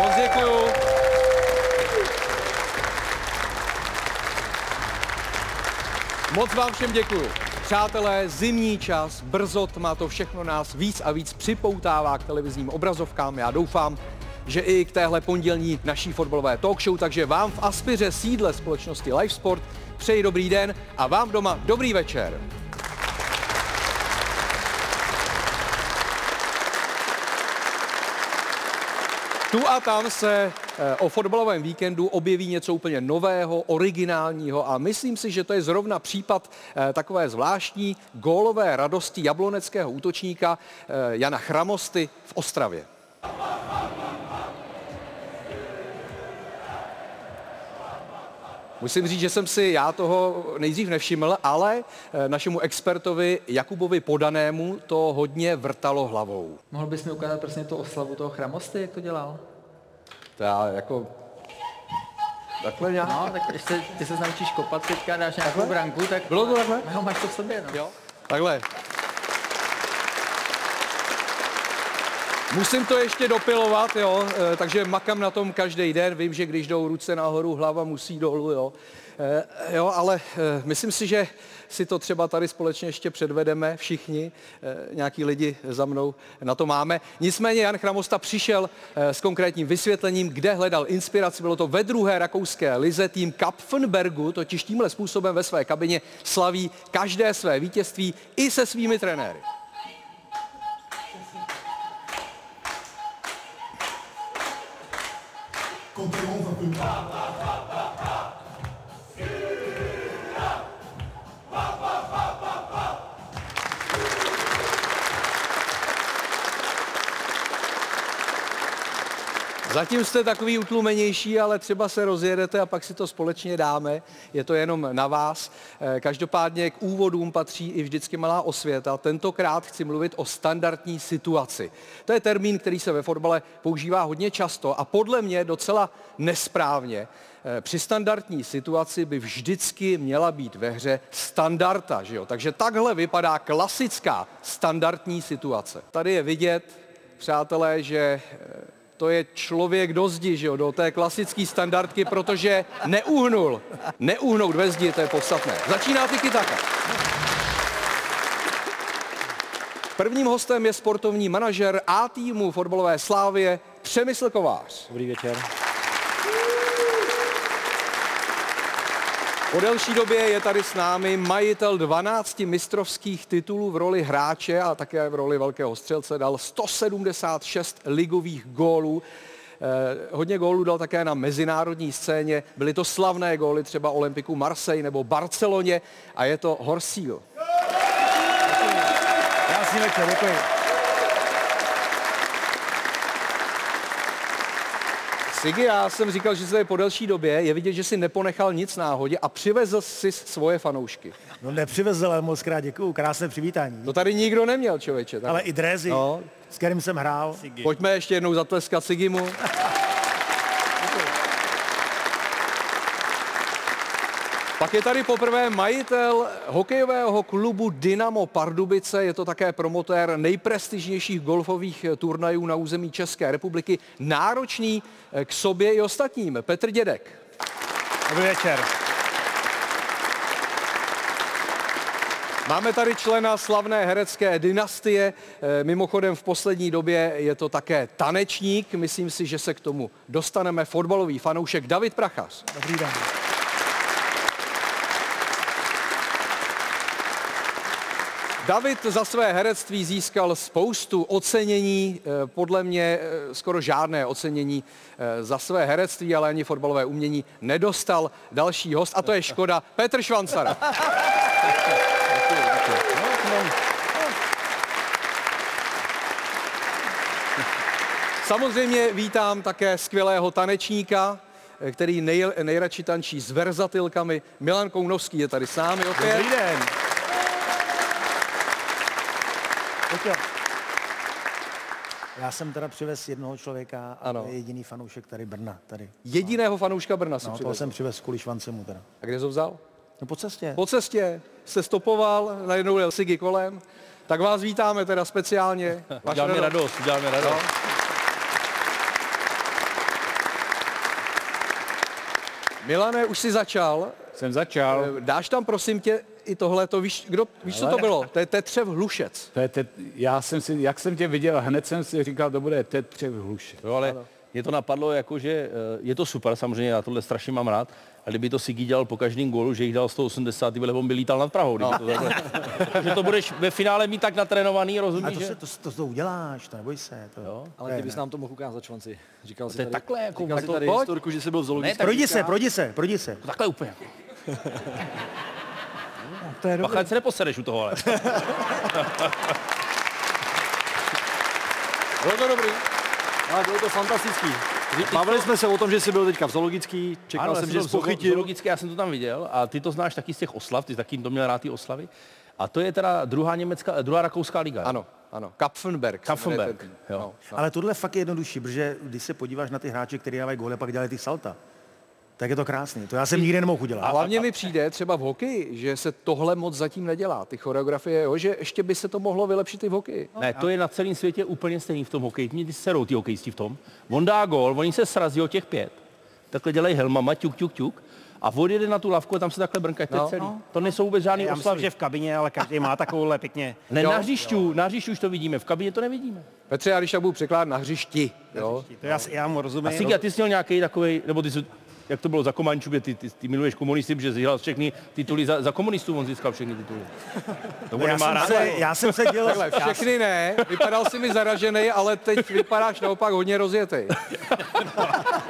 Moc děkuju. Moc vám všem děkuju. Přátelé, zimní čas, brzo tma, to všechno nás víc a víc připoutává k televizním obrazovkám. Já doufám, že i k téhle pondělní naší fotbalové talk show, takže vám v Aspiře sídle společnosti Live Sport přeji dobrý den a vám doma dobrý večer. Tu a tam se o fotbalovém víkendu objeví něco úplně nového, originálního a myslím si, že to je zrovna případ eh, takové zvláštní gólové radosti jabloneckého útočníka eh, Jana Chramosty v Ostravě. Musím říct, že jsem si já toho nejdřív nevšiml, ale eh, našemu expertovi Jakubovi Podanému to hodně vrtalo hlavou. Mohl bys mi ukázat prostě tu oslavu toho chramosty, jak to dělal? To já jako... Takhle nějak? No, tak když se, ty se naučíš kopat teďka, dáš nějakou branku, tak... Bylo to takhle? No, máš to v sobě, no. Jo. Takhle. Musím to ještě dopilovat, jo, eh, takže makám na tom každý den. Vím, že když jdou ruce nahoru, hlava musí dolů, jo. Eh, Jo, ale eh, myslím si, že si to třeba tady společně ještě předvedeme všichni, eh, nějaký lidi za mnou na to máme. Nicméně Jan Chramosta přišel s konkrétním vysvětlením, kde hledal inspiraci. Bylo to ve druhé rakouské lize. Tým Kapfenbergu totiž tímhle způsobem ve své kabině slaví každé své vítězství i se svými trenéry. Zatím jste takový utlumenější, ale třeba se rozjedete a pak si to společně dáme. Je to jenom na vás. Eh, Každopádně k úvodům patří i vždycky malá osvěta. Tentokrát chci mluvit o standardní situaci. To je termín, který se ve fotbale používá hodně často a podle mě docela nesprávně. Eh, Při standardní situaci by vždycky měla být ve hře standarda, že jo? Takže takhle vypadá klasická standardní situace. Tady je vidět, přátelé, že eh, to je člověk do zdi, že jo, do té klasické standardky, protože neuhnul. Neuhnout ve zdi, to je podstatné. Začíná tiki taka. Prvním hostem je sportovní manažer A týmu fotbalové slávě Přemysl Kovář. Dobrý večer. Po delší době je tady s námi majitel 12 mistrovských titulů v roli hráče a také v roli velkého střelce. Dal 176 ligových gólů. Eh, hodně gólů dal také na mezinárodní scéně. Byly to slavné góly třeba Olympiku Marseille nebo Barceloně a je to Horsíl. Krásný večer, děkuji. Sigi, já jsem říkal, že se tady po delší době je vidět, že si neponechal nic náhodě a přivezl si svoje fanoušky. No nepřivezl, ale moc krát děkuju, krásné přivítání. To tady nikdo neměl, člověče. Tak Ale i drézy, No. s kterým jsem hrál. pojďme ještě jednou zatleskat Sigimu. Pak je tady poprvé majitel hokejového klubu Dynamo Pardubice. Je to také promotér nejprestižnějších golfových turnajů na území České republiky. Náročný eh, k sobě i ostatním. Petr Dědek. Dobrý večer. Máme tady člena slavné herecké dynastie. Eh, Mimochodem v poslední době je to také tanečník. Myslím si, že se k tomu dostaneme. Fotbalový fanoušek David Prachař. Dobrý den. David za své herectví získal spoustu ocenění, eh, podle mě eh, skoro žádné ocenění eh, za své herectví, ale ani fotbalové umění nedostal další host a to je škoda Petr Švancara. Samozřejmě vítám také skvělého tanečníka, který nej, nejradši tančí s verzatilkami. Milan Kounovský je tady s námi opět. Dobrý den. Pojďte. Já jsem teda přivez jednoho člověka a Ano. to je jediný fanoušek tady Brna. Tady. Jediného fanouška Brna si No, toho přivezl. jsem přivez kvůli švancemu teda. A kde jsi ho vzal? No po cestě. Po cestě se stopoval, najednou jel Sigi kolem. Tak vás vítáme teda speciálně. Vaše Udělal mi radost. radost, radost. No. Milane, už jsi začal. Jsem začal. Dáš tam prosím tě i tohle, to víš, kdo, víš co to bylo? To je Tetřev Hlušec. To je te, já jsem si, jak jsem tě viděl, hned jsem si říkal, to bude Tetřev Hluše. Jo, ale mě to napadlo jako, že eh, je to super, samozřejmě, já tohle strašně mám rád, a kdyby to Sigi dělal po každém gólu, že jich dal 180, ty on by lítal nad Prahou. No. To takhle, že to budeš ve finále mít tak natrénovaný, A rozumíš? to, že? se, to, to, to uděláš, to neboj se. To, Jo. Ale ty bys nám to mohl ukázat, Švanci. Říkal jsi To je tady, takhle, jako, říkal jsi to- tady pojď. historku, že jsi byl v Projdi říká- se, projdi se, projdi se. Takhle úplně. To je Bacha, se neposereš u toho, ale. Bylo to dobrý. Ale bylo to fantastický. Bavili jsme se o tom, že jsi byl teďka v zoologický, čekal Ano, jsem, že jsem jsi pochytil. zoologicky, já jsem to tam viděl a ty to znáš taky z těch oslav, ty taky to měl rád ty oslavy. A to je teda druhá německá, druhá rakouská liga. Ano, ano. Kapfenberg. Kapfenberg, jo. No, no. Ale tohle fakt je jednodušší, protože když se podíváš na ty hráče, kteří dávají góly, pak dělají ty salta, tak je to krásný. To já jsem nikdy nemohl A udělat. hlavně mi přijde třeba v hokeji, že se tohle moc zatím nedělá. Ty choreografie, jo, že ještě by se to mohlo vylepšit i v hokeji. Ne, to je na celém světě úplně stejný v tom hokeji. Mě ty serou ty hokejisti v tom. On dá gol, oni se srazí o těch pět. Takhle dělají helmama, ťuk, ťuk, ťuk. A odjede na tu lavku a tam se takhle brnkají. No. celý. To nejsou vůbec žádný Já myslím, oslavy. že v kabině, ale každý má takovouhle pěkně. Ne, Jo. na hřišťu, na hřišťu už to vidíme, v kabině to nevidíme. Petře, já když tak budu překládat na hřišti, jo, To já, já mu A rozumím. A ty jsi měl nějaký takový, nebo ty jsi, jak to bylo za Komančů, ty, ty, ty miluješ komunisty, že získal všechny tituly za, za komunistů, on získal všechny tituly. To já, nemá jsem rád. se, já jsem se dělal... Takhle, všechny ne, vypadal jsi mi zaražený, ale teď vypadáš naopak hodně rozjetý.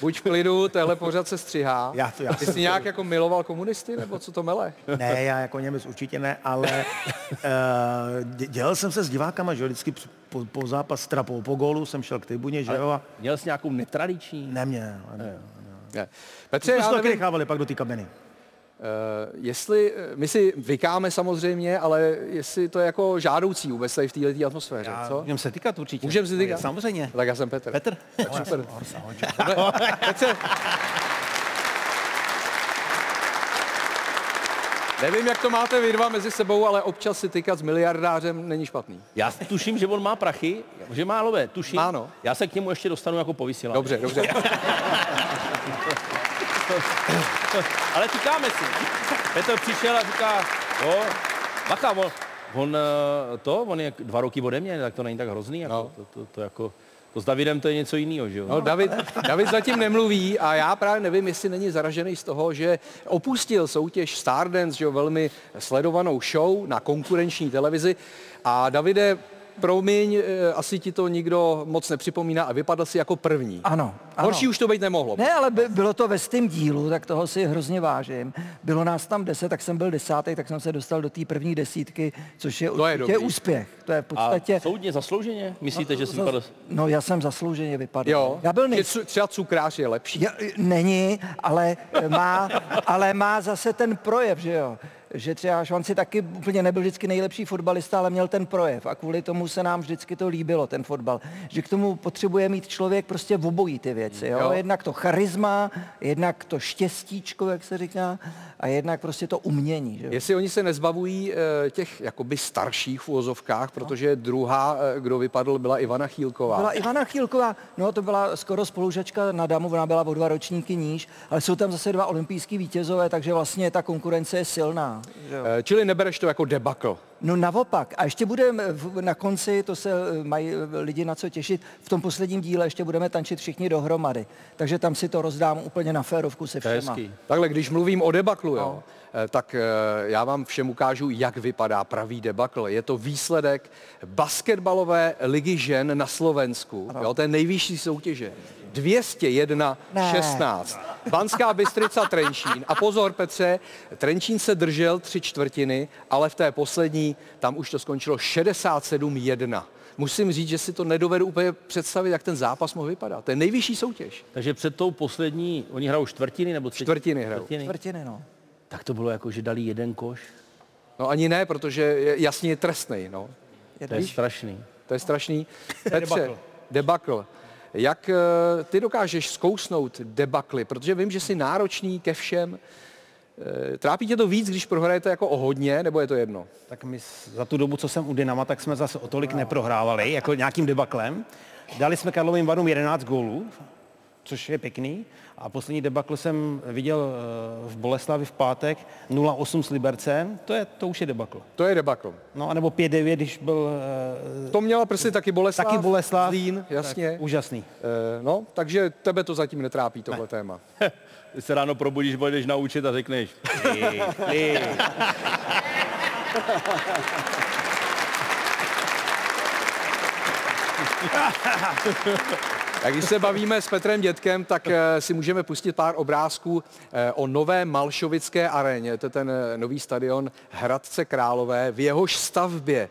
Buď v klidu, tehle pořad se střihá. Já to- já Ty jsi nějak jako miloval komunisty, nebo co to mele? Ne, já jako Němec určitě ne, ale uh, dělal jsem se s divákama, že vždycky po, po zápas, teda po, po gólu jsem šel k tribuně, že jo, a Měl jsi nějakou netradiční? neměl. Ne, Ne. Petře, jsme já nevím, nechávali pak do té kabiny. Eh, jestli, eh, my si vykáme samozřejmě, ale jestli to je jako žádoucí vůbec tady v této atmosféře, co? Můžeme se týkat určitě. Můžeme si říkat? Samozřejmě. Tak já jsem Petr. Petr? Super. No, Petře, Nevím, jak to máte vy dva mezi sebou, ale občas si tykat s miliardářem není špatný. Já tuším, že on má prachy, že má lové, tuším. Ano. Já se k němu ještě dostanu jako povysílání. Dobře, dobře. Ale týkáme si. Petr přišel a říká, jo, bacha, on, on, eh, to, on je dva roky ode mě, tak to není tak hrozný. Jako, No. to, to, to, jako, to s Davidem to je něco jiného, že jo? No, David, David zatím nemluví a já právě nevím, jestli není zaražený z toho, že opustil soutěž Stardance, že jo, velmi sledovanou show na konkurenční televizi. A Davide, promiň, eh, asi ti to nikdo moc nepřipomíná a vypadl si jako první. Ano, ano. Horší už to být nemohlo. Ne, ale by, bylo to ve stým dílu, tak toho si hrozně vážím. Bylo nás tam deset, tak jsem byl desátý, tak jsem se dostal do té první desítky, což je, To je určitě úspěch. To je v A podstatě... soudně, zaslouženě? Myslíte, že jsi Za- vypadl? No, já jsem zaslouženě vypadl. Jo, Já byl Že nej... třeba cukrář je lepší. Ja, není, ale má, ale má zase ten projev, že jo. Že třeba Švanci taky úplně nebyl vždycky nejlepší fotbalista, ale měl ten projev a kvůli tomu se nám vždycky to líbilo, ten fotbal. Že k tomu potřebuje mít člověk prostě v obojí ty věci, jo. Jo. Jednak to charisma, jednak to štěstíčko, jak se říká, a jednak prostě to umění, že. Jestli oni se nezbavují eh, těch jakoby starších v uvozovkách, protože druhá, eh, kdo vypadl, byla Ivana Chýlková. Byla Ivana Chýlková, no to byla skoro spolužačka na damu, ona byla o dva ročníky níž, ale jsou tam zase dva olympijský vítězové, takže vlastně ta konkurence je silná. Jo. Eh, Čili nebereš to jako debakl. No naopak. A ještě budeme v- na konci, to se eh, mají eh, lidi na co těšit, v tom posledním díle ještě budeme tančit všichni dohromady. Takže tam si to rozdám úplně na férovku se všema. hezký. Takhle, když mluvím o debaklu, jo, No. eh, tak eh, já vám všem ukážu, jak vypadá pravý debakl. Je to výsledek basketbalové ligy žen na Slovensku. Jo, to je nejvyšší soutěže. 201 Ne. 16. Banská Bystrica Trenčín. A pozor, Petře, Trenčín se držel tři čtvrtiny, ale v té poslední tam už to skončilo 67-1. Musím říct, že si to nedovedu úplně představit, jak ten zápas mohl vypadat. To je nejvyšší soutěž. Takže před tou poslední, oni hrajou čtvrtiny nebo třetí? Čtvrtiny hrajou. Čtvrtiny. Čtvrtiny, no. Tak to bylo jako, že dali jeden koš. No ani ne, protože je, jasně je trestnej, no. Je To je víš? strašný. To je strašný. Petře, debakl. Jak eh, ty dokážeš zkousnout debakly? Protože vím, že jsi náročný ke všem. Eh, Trápí tě to víc, když prohrajete jako o hodně, nebo je to jedno? Tak my za tu dobu, co jsem u Dynama, tak jsme zase o tolik neprohrávali, jako nějakým debaklem. Dali jsme Karlovým Varům 11 gólů, což je pěkný. A poslední debakl jsem viděl eh, v Boleslavi v pátek 0-8 s Libercem, to, je, to už je debakl. To je debakl. No a nebo 5-9, když byl eh, To měla prostě taky Boleslav. taky Boleslav. Zlín, jasně. Tak, úžasný. Eh, No, takže tebe to zatím netrápí, tohle téma. Ty se ráno probudíš, budeš naučit a řekneš. Ty, ty. Tak když se bavíme s Petrem Dětkem, tak eh, si můžeme pustit pár obrázků eh, o nové Malšovické aréně. To je ten eh, nový stadion Hradce Králové. V jehož stavbě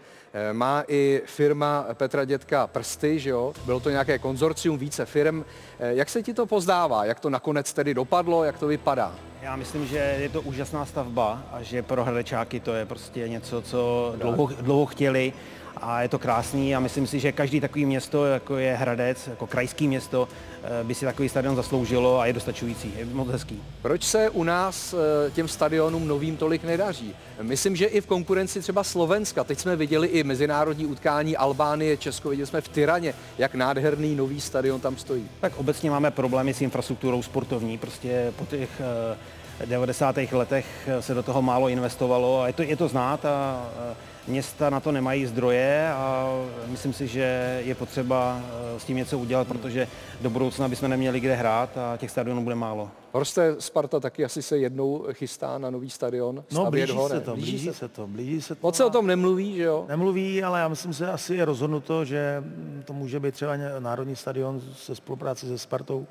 má i firma Petra Dětka prsty, že jo? Bylo to nějaké konzorcium více firm. Jak se ti to pozdává? Jak to nakonec tedy dopadlo? Jak to vypadá? Já myslím, že je to úžasná stavba a že pro hradečáky to je prostě něco, co dlouho, dlouho chtěli a je to krásný a myslím si, že každý takový město, jako je Hradec, jako krajský město, eh, by si takový stadion zasloužilo a je dostačující, je moc hezký. Proč se u nás eh, těm stadionům novým tolik nedaří? Myslím, že i v konkurenci třeba Slovenska. Teď jsme viděli i mezinárodní utkání Albánie, Česko, viděli jsme v Tyraně, jak nádherný nový stadion tam stojí. Tak obecně máme problémy s infrastrukturou sportovní, prostě po těch eh, 90. letech se do toho málo investovalo a je to, je to znát a eh, města na to nemají zdroje a myslím si, že je potřeba eh, s tím něco udělat, protože do budoucna bychom neměli kde hrát a těch stadionů bude málo. Horste Sparta taky asi se jednou chystá na nový stadion. No, blíží ho, se to, blíží se to, blíží se to. Moc se o tom nemluví, že jo? Nemluví, ale já myslím, že asi je rozhodnuto, že to může být třeba národní stadion se spolupráci se Spartou.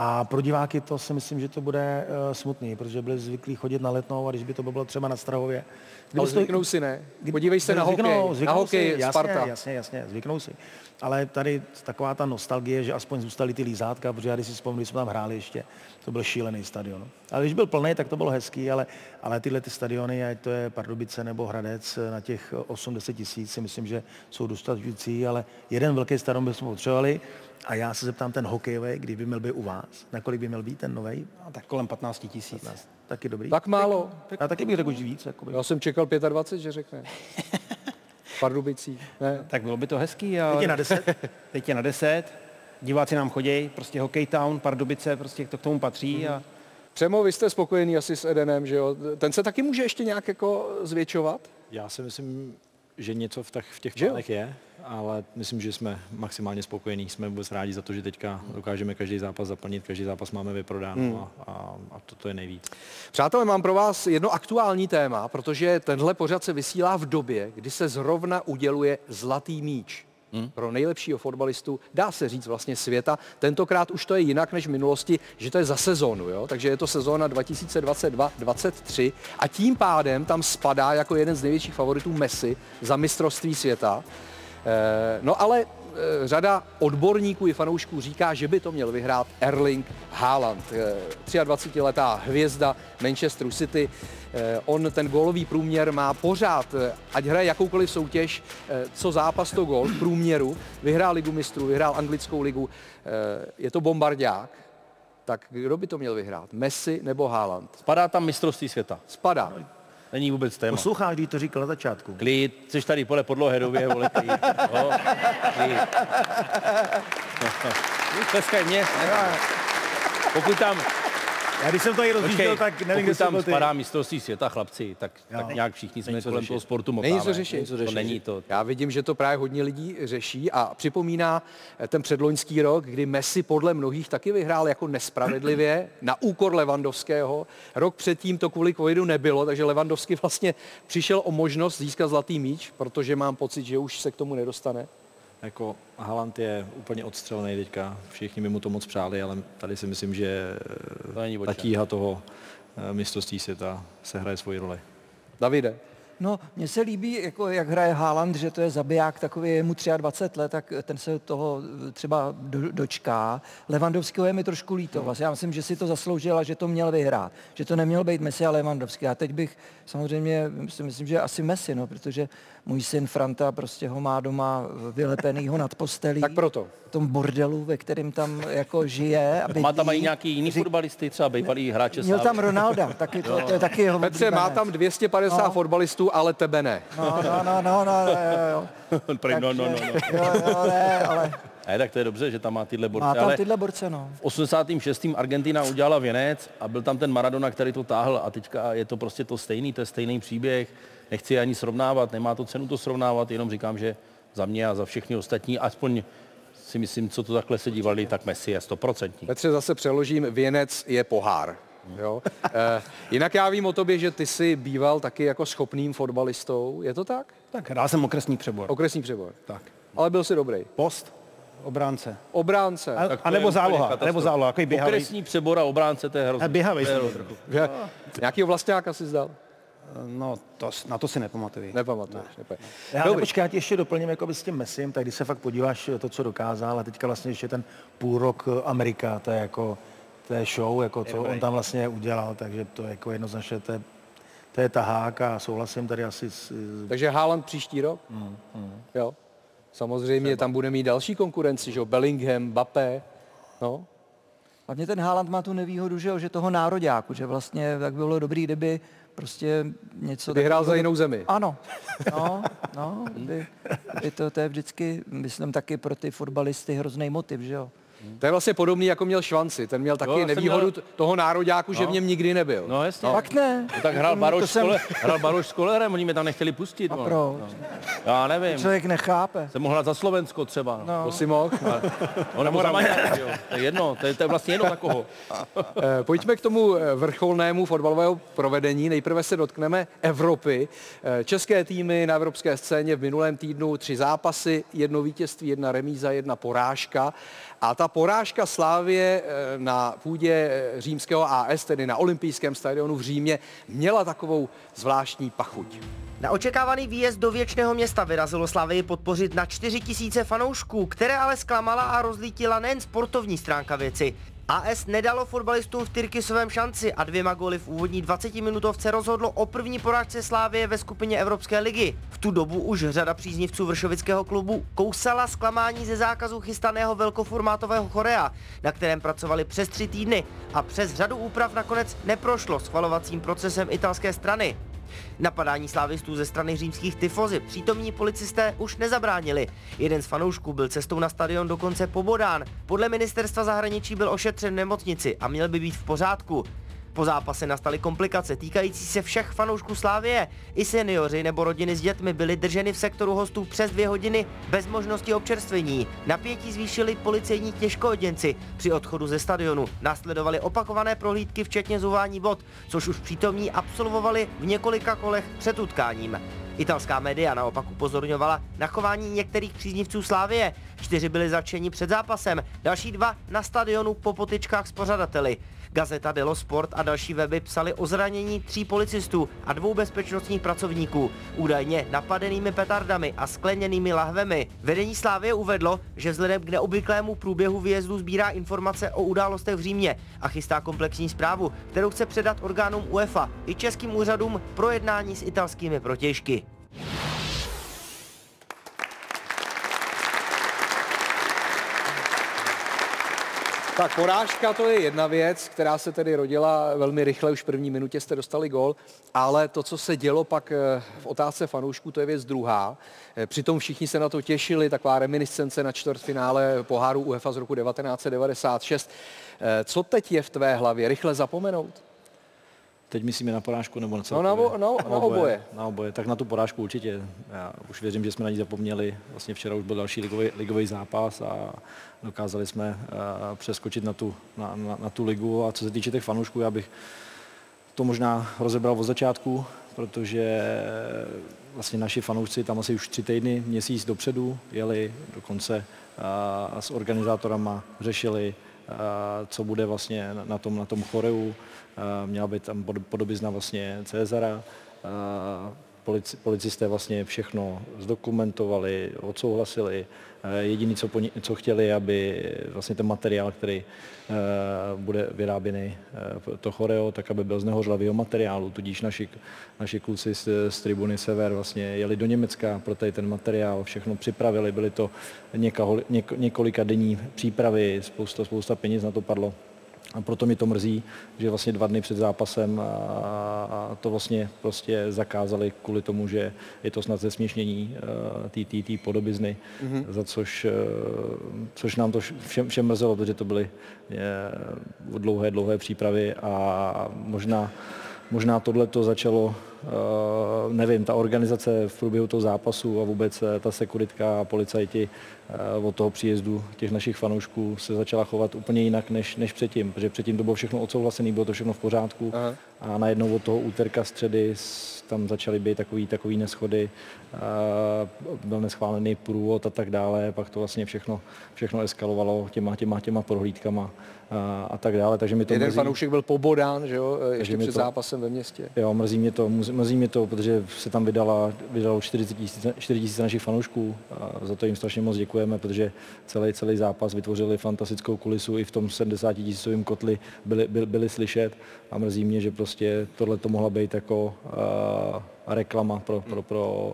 A pro diváky to si myslím, že to bude uh, smutný, protože byli zvyklí chodit na letnou a když by to bylo třeba na Strahově. Ale kdyby to- zvyknou si ne. Podívej se na Zvyknou, hokej. zvyknou Na hokej si, jasně, Sparta. Jasně, jasně, zvyknou si. Ale tady taková ta nostalgie, že aspoň zůstaly ty lízátka, protože já když si vzpomínám, jsme tam hráli ještě, to byl šílený stadion. Ale když byl plný, tak to bylo hezký, ale, ale tyhle ty stadiony, ať to je Pardubice nebo Hradec, na těch 80 tisíc si myslím, že jsou dostačující, ale jeden velký stadion bychom potřebovali. A já se zeptám, ten hokejový, když by měl být u vás, na kolik by měl být ten nový? No, tak kolem 15 tisíc. Taky dobrý. Tak málo. Já taky bych řekl už víc. Jakoby. Já jsem čekal 25, že řekne. Pardubicí. Ne. Tak bylo by to hezký, Teď ale je na 10. teď je na 10. Diváci nám chodí, prostě Hokej Town, Pardubice, prostě to k tomu patří a Přemo, vy jste spokojený asi s Edenem, že jo? Ten se taky může ještě nějak jako zvětšovat? Já si myslím, že něco v, tak, v těch plánech je, ale myslím, že jsme maximálně spokojení. Jsme vůbec rádi za to, že teďka dokážeme každý zápas zaplnit, každý zápas máme vyprodáno Hmm. a, a, a to, to je nejvíc. Přátelé, mám pro vás jedno aktuální téma, protože tenhle pořad se vysílá v době, kdy se zrovna uděluje Zlatý míč. Hmm. Pro nejlepšího fotbalistu, dá se říct vlastně světa. Tentokrát už to je jinak než v minulosti, že to je za sezónu, jo? takže je to sezóna 2022-23 a tím pádem tam spadá jako jeden z největších favoritů Messi za mistrovství světa. Eh, No ale řada odborníků i fanoušků říká, že by to měl vyhrát Erling Haaland, eh, 23-letá hvězda Manchesteru City. Eh, On ten gólový průměr má pořád, eh, ať hraje jakoukoliv soutěž, eh, co zápas to gól v průměru, vyhrál ligu mistrů, vyhrál anglickou ligu, eh, je to bombardák. Tak kdo by to měl vyhrát? Messi nebo Haaland? Spadá tam mistrovství světa. Spadá. Není vůbec téma. Posloucháš, když to říkal na začátku. Klid, jsi tady podle podlohedově, vole, klid. Jo, klid. Tleskaj mě. Pokud tam, Já když jsem to i rozjížděl, tak nevím, kde tam spadá mistrovství světa, chlapci, tak, tak nějak všichni jsme kolem toho sportu motáme. Není co řešit. To není to. Já vidím, že to právě hodně lidí řeší a připomíná eh, ten předloňský rok, kdy Messi podle mnohých taky vyhrál jako nespravedlivě na úkor Levandovského. Rok předtím to kvůli covidu nebylo, takže Levandovský vlastně přišel o možnost získat zlatý míč, protože mám pocit, že už se k tomu nedostane. Jako Haaland je úplně odstřelený teďka, všichni by mu to moc přáli, ale tady si myslím, že To není ta tíha toho eh, mistrovství světa se hraje svoji roli. Davide, No, mně se líbí, jako jak hraje Haaland, že to je zabiják takový, je mu 23 let, tak ten se toho eh, třeba do, dočká. Levandovského je mi trošku líto. Vlastně já myslím, že si to zasloužil a že to měl vyhrát. Že to neměl být Messi a Levandovský. A teď bych samozřejmě si myslím, že asi Messi, no, protože můj syn Franta prostě ho má doma vylepenýho nad postelí. Tak proto. V tom bordelu, ve kterém tam jako žije. A Má tam bydlí. i nějaký jiný fotbalisty, třeba bývalý hráče Měl tam Ronalda, taky to, to je taky jeho Petře, má tam 250 No. fotbalistů, ale tebe ne. No, no, no, no, no, jo, jo. Prý, no, no, no, no. jo, jo, ne, ale Ne, tak to je dobře, že tam má tyhle borce, má tam ale tyhle borce, no. v 86. Argentina udělala věnec a byl tam ten Maradona, který to táhl a teďka je to prostě to stejný, to je stejný příběh. Nechci ani srovnávat, nemá to cenu to srovnávat, jenom říkám, že za mě a za všechny ostatní, aspoň si myslím, co to takhle se dívali, tak Messi je stoprocentní. Petře, zase přeložím, věnec je pohár. Jo? E, jinak já vím o tobě, že ty jsi býval taky jako schopným fotbalistou. Je to tak? Tak hrál jsem okresní přebor. Okresní přebor. Tak. Ale byl jsi dobrý. Post, obránce. Obránce. A, a nebo záloha, katastrofa. nebo záloha, jako běhavý. Okresní přebor a obránce, to je. A trochu. Že- Nějakýho vlastňáka si zdal? No, to, na to si nepamatuji. Nepamatuješ. Ne. Já Dobrý. počkej, já ti ještě doplním jako s tím Messim, tak když se fakt podíváš to, co dokázal, a teďka vlastně ještě ten půl rok eh, Amerika, to je jako, to je show, jako co on tam vlastně udělal, takže to je jako jednoznačně, to je, to je tahák a souhlasím tady asi s, Takže Haaland příští rok? Jo. Samozřejmě tam bude mít další konkurenci, že jo? Bellingham, Bappé. No, Hlavně ten Haaland má tu nevýhodu, že, jo, že toho nároďáku, že vlastně tak by bylo dobrý, kdyby prostě něco... Vyhrál za takového- jinou zemi. Ano, no, no, by, by to, to je vždycky, myslím, taky pro ty fotbalisty hrozný motiv, že jo. To je vlastně podobný, jako měl Švanci. Ten měl taky jsem nevýhodu měl- toho nároďáku, že v něm nikdy nebyl. No jasně. Fakt ne. No, tak hrál To Baroš, jsem-. Skole, hrál Baroš s Kolerem, oni mě tam nechtěli pustit. A no. proč? Já nevím. Člověk nechápe. Jsem mohl hrát za Slovensko třeba. No. To si mohl. No, nebo za Maďarsko, jo. To je jedno, to je, to je vlastně jedno za koho. Eh, Pojďme k tomu eh, vrcholnému fotbalového provedení. Nejprve se dotkneme Evropy. Eh, České týmy na evropské scéně v minulém týdnu tři zápasy, jedno vítězství, jedna remíza, jedna porážka. A ta porážka Slávě eh, na půdě eh, římského AS, tedy na olympijském stadionu v Římě, měla takovou zvláštní pachuť. Na očekávaný výjezd do věčného města vyrazilo Slavii podpořit na 4 tisíce fanoušků, které ale zklamala a rozlítila nejen sportovní stránka věci. AS nedalo fotbalistům v Tyrkisovém šanci a dvěma góly v úvodní 20-minutovce rozhodlo o první porážce Slávie ve skupině Evropské ligy. Tu dobu už řada příznivců vršovického klubu kousala zklamání ze zákazu chystaného velkoformátového chorea, na kterém pracovali přes tři týdny a přes řadu úprav nakonec neprošlo schvalovacím procesem italské strany. Napadání slávistů ze strany římských tyfozy přítomní policisté už nezabránili. Jeden z fanoušků byl cestou na stadion dokonce pobodán. Podle ministerstva zahraničí byl ošetřen v nemocnici a měl by být v pořádku. Po zápase nastaly komplikace týkající se všech fanoušků Slávie. I seniori nebo rodiny s dětmi byly drženy v sektoru hostů přes dvě hodiny bez možnosti občerstvení. Napětí zvýšili policejní těžkooděnci. Při odchodu ze stadionu následovaly opakované prohlídky včetně zuvání bod, což už přítomní absolvovali v několika kolech před utkáním. Italská média naopak upozorňovala na chování některých příznivců Slávie. Čtyři byli zatčeni před zápasem, další dva na stadionu po potyčkách s pořadateli. Gazeta dello Sport a další weby psali o zranění tří policistů a dvou bezpečnostních pracovníků, údajně napadenými petardami a skleněnými lahvemi. Vedení Slávie uvedlo, že vzhledem k neobvyklému průběhu výjezdu sbírá informace o událostech v Římě a chystá komplexní zprávu, kterou chce předat orgánům UEFA i českým úřadům pro jednání s italskými protěžky. Tak porážka to je jedna věc, která se tedy rodila velmi rychle, už v první minutě jste dostali gol, ale to, co se dělo pak eh, v otázce fanoušků, to je věc druhá. Eh, Přitom všichni se na to těšili, taková reminiscence na čtvrtfinále poháru UEFA z roku 1996. Eh, Co teď je v tvé hlavě? Rychle zapomenout? Teď myslíme na porážku nebo na co? No, na o- na- na oboje. Na oboje. Tak na tu porážku určitě. Já už věřím, že jsme na ní zapomněli. Vlastně včera už byl další ligový, ligový zápas a dokázali jsme uh, přeskočit na tu, na, na, na tu ligu. A co se týče těch fanoušků, já bych to možná rozebral od začátku, protože vlastně naši fanoušci tam asi už tři týdny, měsíc dopředu jeli, dokonce a, s organizátorama řešili, co bude vlastně na- tom, na tom choreu. Měla být tam pod- podobizna vlastně Cezara. Polici, policisté vlastně všechno zdokumentovali, odsouhlasili. Eh, Jediný, co, co chtěli, aby vlastně ten materiál, který eh, bude vyráběný, eh, to choreo, tak aby byl z nehořlavého materiálu. Tudíž naši, naši kluci z, z tribuny Sever vlastně jeli do Německa pro tady ten materiál, všechno připravili, byly to někoho, něk, několika denní přípravy, spousta, spousta peněz na to padlo. A proto mi to mrzí, že vlastně dva dny před zápasem to vlastně prostě zakázali kvůli tomu, že je to snad zesměšnění té té- podobizny, mm-hmm. za což, eh, což nám to všem, všem mrzelo, protože to byly eh, dlouhé, dlouhé přípravy a možná Možná tohle to začalo, eh, nevím, ta organizace v průběhu toho zápasu a vůbec eh, ta sekuritka a policajti eh, od toho příjezdu těch našich fanoušků se začala chovat úplně jinak než, než předtím, protože předtím to bylo všechno odsouhlasené, bylo to všechno v pořádku Aha. a najednou od toho úterka středy tam začaly být takový, takový neschody, byl neschválený průvod a tak dále, pak to vlastně všechno, všechno eskalovalo těma, těma, těma prohlídkama a, a tak dále, takže mi to Jeden mrzí. fanoušek byl pobodán, že jo, ještě před to- zápasem ve městě. Jo, mrzí mě to, mrzí- mě to, protože se tam vydala, vydalo 40 tisíc 4 tisíce našich fanoušků a za to jim strašně moc děkujeme, protože celý, celý zápas vytvořili fantastickou kulisu i v tom 70 tisícovém kotli byli, byli, byli slyšet a mrzí mě, že prostě tohle to mohla být jako uh, reklama pro, pro, pro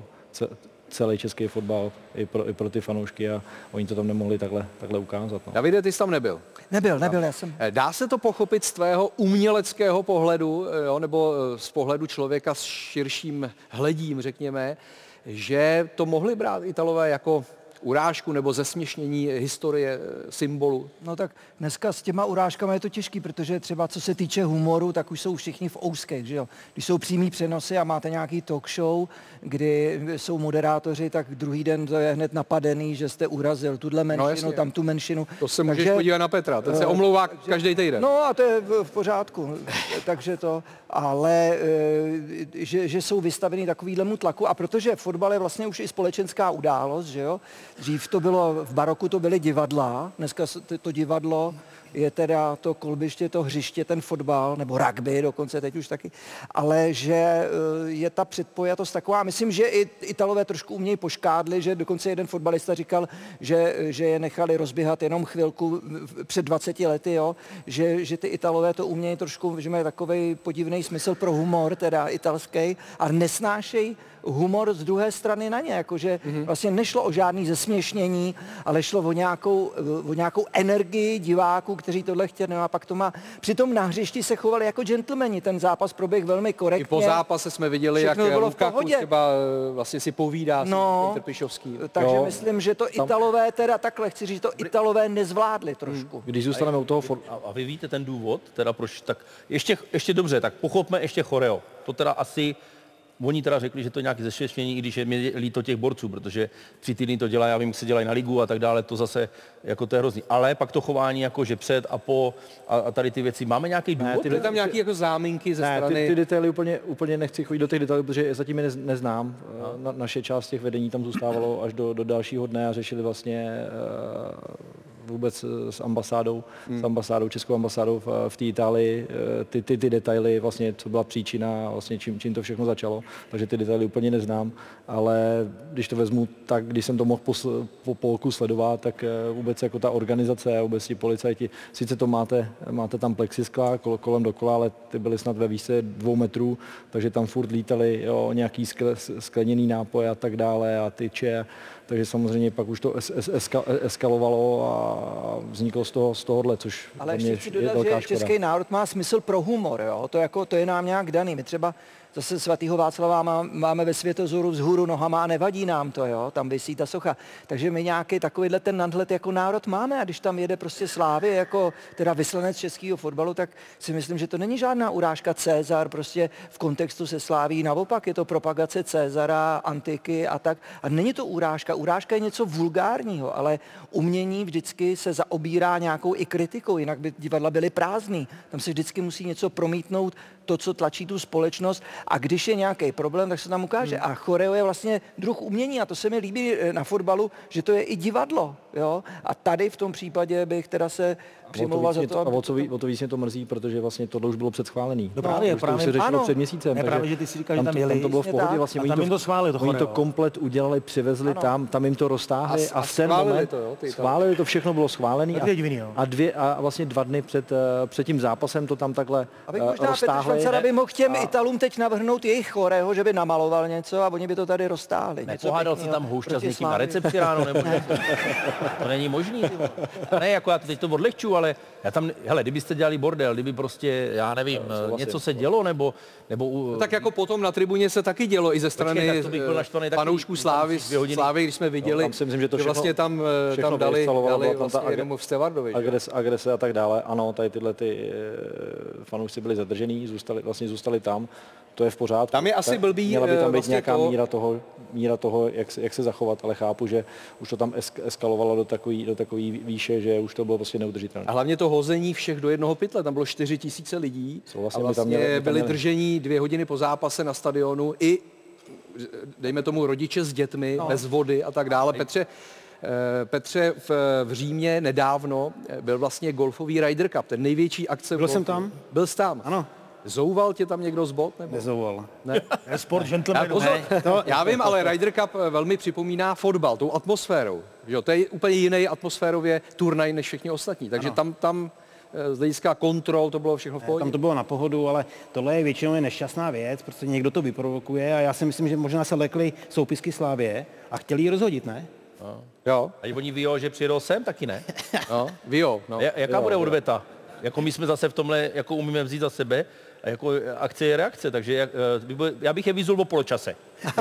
celý český fotbal i pro, i pro ty fanoušky a oni to tam nemohli takhle, takhle ukázat. No. Davide, ty jsi tam nebyl. Nebyl, nebyl, já jsem... Eh, Dá se to pochopit z tvého uměleckého pohledu, eh, jo, nebo eh, z pohledu člověka s širším hledím, řekněme, že to mohli brát Italové jako urážku nebo zesměšnění historie, eh, symbolu? No tak dneska s těma urážkami je to těžký, protože třeba co se týče humoru, tak už jsou všichni v ouskech, že jo. Když jsou přímý přenosy a máte nějaký talk show, kdy jsou moderátoři, tak druhý den to je hned napadený, že jste urazil tuhle menšinu, jasně. tam tu menšinu. To se můžeš Takže- podívat na Petra, ten se eh, omlouvá každý týden. No a to je v, v pořádku, takže to, ale eh, že, že jsou vystaveni takovýhlemu tlaku a protože fotbal je vlastně už i společenská událost, že jo, dřív to bylo, v baroku to byly divadla, dneska to, divadlo je teda to kolbiště, to hřiště, ten fotbal, nebo rugby dokonce teď už taky, ale že eh, je ta předpojatost taková, myslím, že i Italové trošku umějí poškádli, že dokonce jeden fotbalista říkal, že, že je nechali rozběhat jenom chvilku před 20 lety, jo, že, že ty Italové to umějí trošku, že mají takový podivný smysl pro humor, teda italský, a nesnášejí humor z druhé strany na ně, jakože mm-hmm. vlastně nešlo o žádný zesměšnění, ale šlo o nějakou, o nějakou energii diváků, kteří tohle chtěli, no a pak to má, přitom na hřišti se chovali jako gentlemani, ten zápas proběh velmi korektně. I po zápase jsme viděli, jak Všechno bylo v Lukaku pohodě. třeba eh, vlastně si povídá No, s Petr Pišovský. Takže Jo. myslím, že to Italové teda takhle, chci říct, to Italové nezvládli trošku. Když zůstaneme u toho for, A, a vy víte ten důvod, teda proč, tak ještě, ještě dobře, tak pochopme ještě choreo. To teda asi, oni teda řekli, že to je nějaké zešvěštění, i když je mi líto těch borců, protože tři týdny to dělají, já vím, jak se dělají na ligu a tak dále, to zase, jako to je hrozný. Ale pak to chování, jako že před a po a, a tady ty věci, máme nějaký důvod? ty Byly tam nějaké jako záminky ze Ne, strany... ty, ty detaily úplně, úplně nechci chodit do těch detailů, protože zatím je nez, neznám. Eh, Na, naše část těch vedení tam zůstávalo až do, do dalšího dne a řešili vlastně eh, vůbec eh, s ambasádou, hmm. s ambasádou, českou ambasádou v, v té Itálii, eh, ty, ty, ty detaily, vlastně, co byla příčina, vlastně čím, čím to všechno začalo, takže ty detaily úplně neznám, ale když to vezmu tak, když jsem to mohl posl, po polku sledovat, tak eh, vůbec jako ta organizace a vůbec ti policajti, sice to máte, máte tam plexiskla kol, kolem dokola, ale ty byly snad ve výšce dvou metrů, takže tam furt lítali jo, nějaký skle, skleněný nápoj a tak dále a tyče, takže samozřejmě pak už to es, es, eska, eskalovalo a vzniklo z toho z tohohle, což Ale mě ještě chci je dodat, velká že škoda. český národ má smysl pro humor, jo? To, jako, to je nám nějak daný. My třeba zase svatýho Václava má- máme ve světozoru vzhůru nohama a nevadí nám to, jo? tam vysí ta socha. Takže my nějaký takovýhle ten nadhled jako národ máme a když tam jede prostě Slávy jako teda vyslanec českého fotbalu, tak si myslím, že to není žádná urážka Cezar prostě v kontextu se Sláví. Naopak je to propagace Cezara, antiky a tak. A není to urážka. Urážka je něco vulgárního, ale umění vždycky se zaobírá nějakou i kritikou, jinak by divadla byly prázdný. Tam se vždycky musí něco promítnout, to, co tlačí tu společnost. A když je nějaký problém, tak se tam ukáže. A choreo je vlastně druh umění a to se mi líbí eh, na fotbalu, že to je i divadlo. Jo? A tady v tom případě bych teda se přimlouval za to, a o, to, o to víc mě to mrzí, protože vlastně tohle už bylo předschválený. No právě, už to právě, už se řešilo ano. před měsícem. Ne, právě, že ty si říkal, že tam to, jeli. tam to bylo v pohodě, tak. vlastně A oni tam to, jim to schválili, to oni to komplet udělali, přivezli Ano. tam, tam jim to roztáhli A- a, a v ten schválili moment to, jo, schválili to, všechno bylo schválené To divný, jo. a, dvě, a vlastně dva dny před, eh, před tím zápasem to tam takhle Abych eh, možná Petr roztáhli. Švancara by mohl těm Italům teď navrhnout jejich chorého, že by namaloval něco a oni by to tady roztáhli. Něco Nepohádal se tam houšťa s někým na recepci ráno? To není možný. Ne, jako já to teď to odlehču, ale já tam, hele, kdybyste dělali bordel, kdyby prostě, já nevím, něco se dělo, nebo, nebo u, Tak jako potom na tribuně se taky dělo i ze strany eh, fanoušků tam Slávy, Slávy, když jsme viděli, tam si myslím, že to všechno- vlastně tam, eh, všechno tam dali, dali ta vlastně ag- jenom v Stevardovi. že? Agres, agrese a tak dále. Ano, tady tyhle ty e, fanoušci byli zadržený, zůstali, vlastně zůstali tam. To je v pořádku. Tam je asi Ta- blbý, Měla by eh, tam být vlastně nějaká to- míra toho, míra toho jak, se, jak se zachovat, ale chápu, že už to tam esk, eskalovalo do takový, do takový výše, že už to bylo prostě neudržitelné. A hlavně to hození všech do jednoho pytle, tam bylo 4 tisíce lidí Souhlasím, a tam vlastně měli- tam byli držení dvě hodiny po zápase na stadionu i, dejme tomu, rodiče s dětmi, no. bez vody a tak dále. Petře, eh, Petře, v, v Římě nedávno byl vlastně golfový Ryder Cup, ten největší akce v Byl jsem tam. Byl jsi tam? Ano. Zouval tě tam někdo z bod? Nebo? Nezouval. Ne. Je sport Já, gentlemanů. pozor, já vím, ale Ryder Cup eh, velmi připomíná fotbal, tou atmosférou. Že jo? To je úplně jiný atmosférově turnaj než všichni ostatní. Takže tam, tam eh, z hlediska kontrol to bylo všechno v pohodě. Tam to bylo na pohodu, ale tohle je většinou nešťastná věc, prostě někdo to vyprovokuje a já si myslím, že možná se lekli soupisky Slávě a chtěli ji rozhodit, ne? Jo, a oni ví, že přijedou sem, taky ne. no, jo. No. Ja- Jaká bude odveta? Jako my jsme zase v tomhle, jako umíme vzít za sebe, a jako akce je reakce, takže jak, eh, já bych je vyzul o poločase.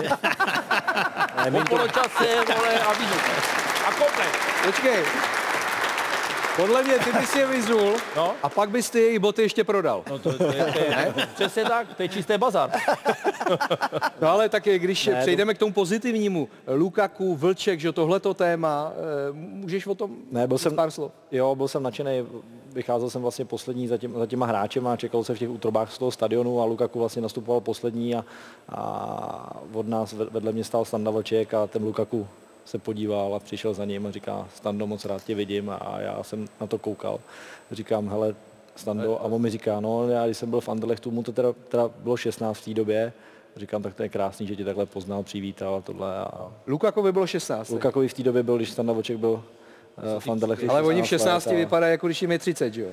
o poločase, vole, a vyzul. Komplet. Počkej. Podle mě ty bys je vyzul No. a pak bys ty jejich boty ještě prodal. No to, to, je, to je, přesně tak, to je čisté bazar. No ale tak když ne, přejdeme k tomu pozitivnímu, Lukaku, Vlček, že tohleto téma, eh, můžeš o tom Ne, byl jsem, pár slov? jo, byl jsem nadšený, vycházel jsem vlastně poslední za, těm, za těma hráčem a čekal se v těch útrobách z toho stadionu a Lukaku vlastně nastupoval poslední a, a od nás ved- vedle mě stál Standa Vlček a ten Lukaku se podíval a přišel za ním a říká, Stando, moc rád tě vidím a já jsem na to koukal. Říkám, hele, Stando, a on mi říká, no já když jsem byl v Anderlechtu, mu to teda, teda bylo 16 v té době, říkám, tak to je krásný, že tě takhle poznal, přivítal a tohle. A Lukakovi bylo 16. Lukakovi v té době byl, když Standa Vlček byl eh, v Anderlechtu. ale oni v 16 16 let a- vypadají, jako když jim je 30, že jo?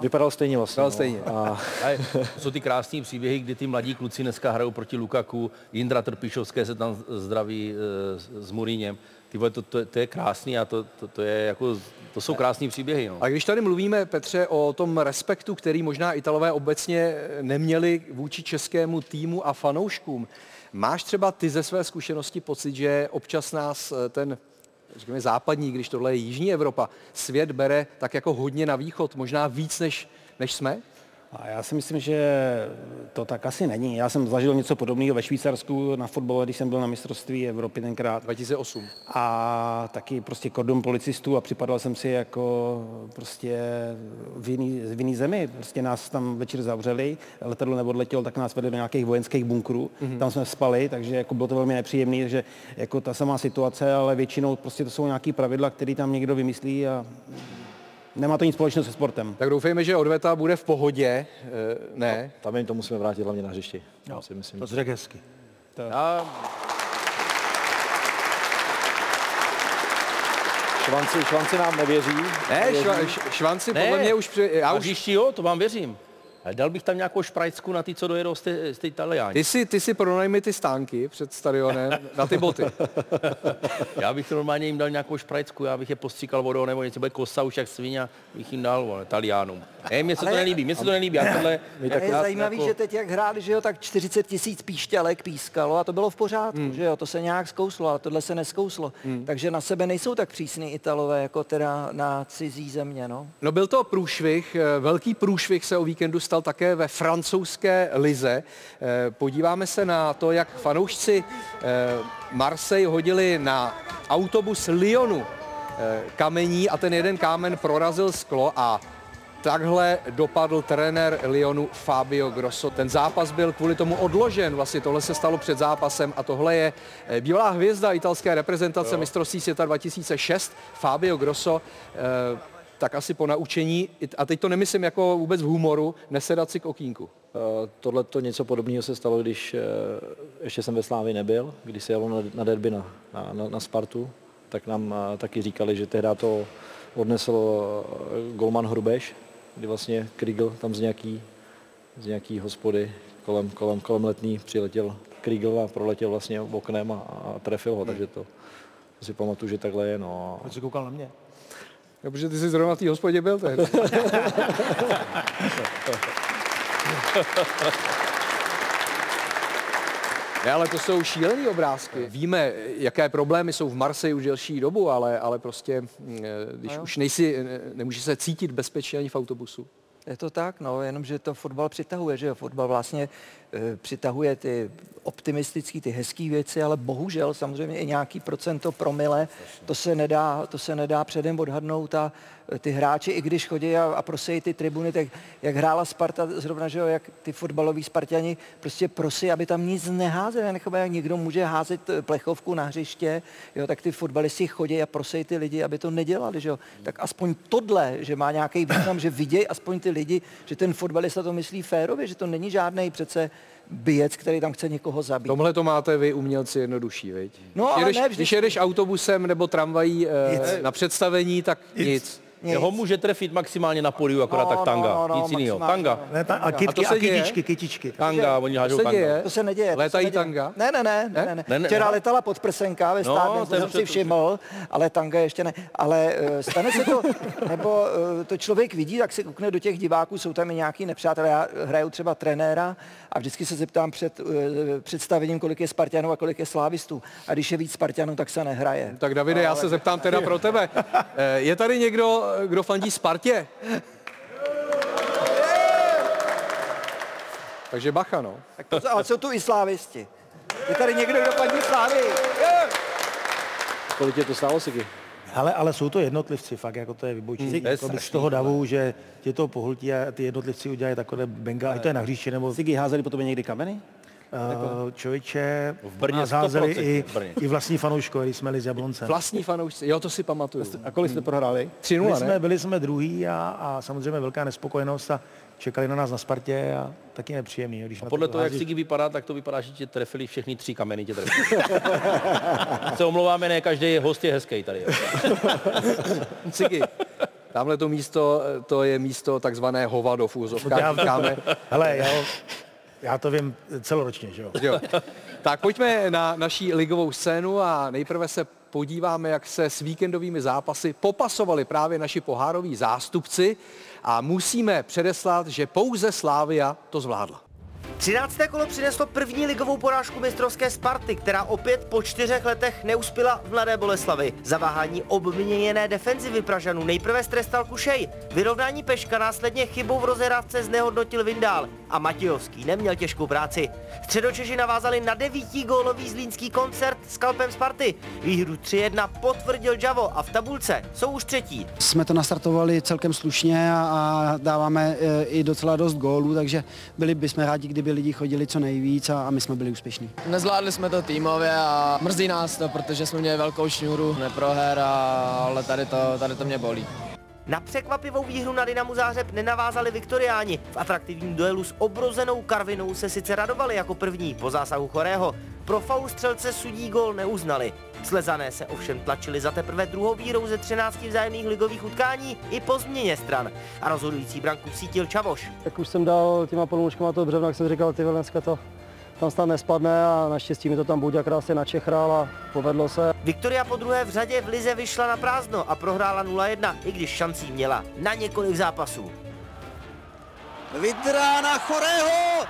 Vypadal stejně vlastně. Vypadal no. stejně. A Ale to jsou ty krásné příběhy, kdy ty mladí kluci dneska hrajou proti Lukaku, Jindra Trpišovské se tam zdraví s- s Muríněm. Ty vole, to, to, to, je krásný a to, to, to, je jako, to jsou krásné příběhy. No. A když tady mluvíme, Petře, o tom respektu, který možná Italové obecně neměli vůči českému týmu a fanouškům, máš třeba ty ze své zkušenosti pocit, že občas nás eh, ten řekněme západní, když tohle je jižní Evropa, svět bere tak jako hodně na východ, možná víc než, než jsme? A já si myslím, že to tak asi není. Já jsem zažil něco podobného ve Švýcarsku na fotbale, když jsem byl na mistrovství Evropy tenkrát. 2008. A taky prostě kordon policistů a připadal jsem si jako prostě v jiný, v jiný zemi. Prostě nás tam večer zavřeli, letadlo neodletělo, tak nás vedli do nějakých vojenských bunkrů. Mm-hmm. Tam jsme spali, takže jako bylo to velmi nepříjemné, že jako ta samá situace, ale většinou prostě to jsou nějaký pravidla, které tam někdo vymyslí a nemá to nic společného se sportem. Tak doufejme, že odveta bude v pohodě. Eh, Ne. tam jim to musíme vrátit hlavně na hřišti. No, si myslím. To řekl hezky. Já, Švanci, švanci nám nevěří. Ne, šva, š- švanci Ne. podle mě už... Při, já a už hřišti jo, to vám věřím. Dal bych tam nějakou šprajcku na ty, co dojedou z té, z té Italiáni. ty si, ty si pronajmi ty stánky před stadionem na ty boty. Já bych normálně jim dal nějakou šprajcku, já bych je postříkal vodou nebo něco, bude kosa už jak svině, bych jim dal, vole, Italiánům. Ne, mně se to Ale- nelíbí, mně se to nelíbí, já tohle, je zajímavý, že teď jak hráli, že jo, tak 40 tisíc píšťalek pískalo a to bylo v pořádku, Hmm. že jo, to se nějak zkouslo, ale tohle se neskouslo. Takže na sebe nejsou tak přísní Italové, jako teda na cizí země, no. No byl to průšvih, eh, velký průšvih se o víkendu stal také ve francouzské lize. Eh, Podíváme se na to, jak fanoušci eh, Marseille hodili na autobus Lyonu eh, kamení a ten jeden kámen prorazil sklo a Takhle dopadl trenér Lyonu Fabio Grosso. Ten zápas byl kvůli tomu odložen, vlastně tohle se stalo před zápasem a tohle je bývalá hvězda italské reprezentace mistrovství světa 2006, Fabio Grosso. Eh, tak asi po naučení, a teď to nemyslím jako vůbec v humoru, nesedat si k okýnku. Tohle to něco podobného se stalo, když eh, ještě jsem ve Slávi nebyl, když se jelo na, na derby na, na, na Spartu, tak nám eh, taky říkali, že tehdy to odnesl eh, golman Hrubeš, kdy vlastně Kriegel tam z nějaký, z nějaký hospody kolem, kolem, kolem letní přiletěl Kriegel a proletěl vlastně oknem a, a trefil ho, takže to, to si pamatuju, že takhle je. No. Proč jsi koukal na mě? No, protože ty jsi zrovna v té hospodě byl tehdy. Ne, ale to jsou šílené obrázky. Víme, jaké problémy jsou v Marseji už delší dobu, ale, ale prostě, mm, když už nejsi, nemůžeš se cítit bezpečně ani v autobusu. Je to tak, no, jenomže to fotbal přitahuje, že jo, fotbal vlastně přitahuje ty optimistické, ty hezké věci, ale bohužel samozřejmě i nějaký procento promile, to se nedá, to se nedá předem odhadnout a e, ty hráči, i když chodí a, a prosí ty tribuny, tak jak hrála Sparta, zrovna, že jo, jak ty fotbaloví Spartani prostě prosí, aby tam nic neházeli, necháme, jak někdo může házet e, plechovku na hřiště, jo, tak ty fotbalisti chodí a prosí ty lidi, aby to nedělali, že jo. Tak aspoň tohle, že má nějaký význam, že vidějí aspoň ty lidi, že ten fotbalista to myslí férově, že to není žádný přece bijec, který tam chce někoho zabít. Tomhle to máte vy umělci jednodušší, viď? No, když, ale jedeš, ne když jedeš autobusem nebo tramvají e, na představení, tak nic. nic. Nic. Ho může trefit maximálně na poliu, akorát No, tak tanga. no, no, Nic jiného. Tanga. no. Ne, ta, a to kytky se a, kytičky, kytičky. Tanga, oni To hážou tanga. děje. To se neděje. to Létají tanga? Ne, ne, ne, ne, Ne? ne. Ne, ne. Včera letala podprsenka ve No, to to je jsem si to- všiml, ale tanga ještě ne. Ale uh, stane se to, nebo uh, to člověk vidí, tak se koukne do těch diváků, jsou tam i nějaký nepřátelé. Já hraju třeba trenéra a vždycky se zeptám před uh, představením, kolik je Spartanů a kolik je Slávistů. A když je víc Spartanů, tak se nehraje. Tak Davide, já se zeptám teda pro tebe. Je tady někdo, kdo fandí Spartě? Takže bacha, no. Tak to, ale jsou tu i slávisti. Je tady někdo, kdo paní slávy. Kolik tě to stálo, Siky? Ale, ale jsou to jednotlivci, fakt, jako to je vybočí. je Jako z toho davu, že tě to pohltí a ty jednotlivci udělají takové benga, ať to je na hřiště, nebo Sigy házeli po tobě někdy kameny? Uh, člověče, V Brně nás házeli 100% i, i vlastní fanouškové, když jsme jeli z Jablonce. Vlastní fanoušci, jo, to si pamatuju. A kolik jste prohráli? 3-0, Byli ne? jsme, byli jsme druhý a, a samozřejmě velká nespokojenost a čekali na nás na Spartě a taky nepříjemný. Když na Podle to toho, jak hází- Sigi vypadá, tak to vypadá, že tě trefili všechny tři kameny. Tě trefili. se omlouváme, ne každý host je hezký tady. jo. Cigy. Tamhle to místo, to je místo takzvané hovado v úzovkách, Já- říkáme. Hele, já, já to vím celoročně, že jo. Jo. Tak pojďme na naší ligovou scénu a nejprve se podíváme, jak se s víkendovými zápasy popasovali právě naši pohároví zástupci a musíme předeslat, že pouze Slávia to zvládla. 13. kolo přineslo první ligovou porážku mistrovské Sparty, která opět po čtyřech letech neuspěla v Mladé Boleslavi. Zaváhání obměněné defenzivy Pražanů nejprve strestal Kušej. Vyrovnání Peška následně chybou v rozehrávce znehodnotil Vindál a Matějovský neměl těžkou práci. Středočeši navázali na devítí-gólový zlínský koncert s kalpem Sparty. Výhru 3-1 potvrdil Javo a v tabulce jsou už třetí. jsme to nastartovali celkem slušně a, a dáváme e, i docela dost gólů, takže byli bychom rádi, kdyby lidi chodili co nejvíc a, a my jsme byli úspěšní. Nezvládli jsme to týmově a mrzí nás to, protože jsme měli velkou šňůru neproher, a, ale tady to, tady to mě bolí. Na překvapivou výhru na Dynamu Zářeb nenavázali Viktoriáni. V atraktivním duelu s obrozenou Karvinou se sice radovali jako první po zásahu Chorého. Pro faul střelce sudí gol neuznali. Slezané se ovšem tlačili za teprve druhou výhrou ze 13 vzájemných ligových utkání i po změně stran. A rozhodující branku sítil Čavoš. Jak už jsem dal těma polůčkama to břevno, jak jsem říkal, ty dneska to tam snad nespadne a naštěstí mi to tam Buďa krásně načechral a povedlo se. Viktoria po druhé v řadě v Lize vyšla na prázdno a prohrála 0-1, i když šancí měla na několik zápasů. Vidra na Chorého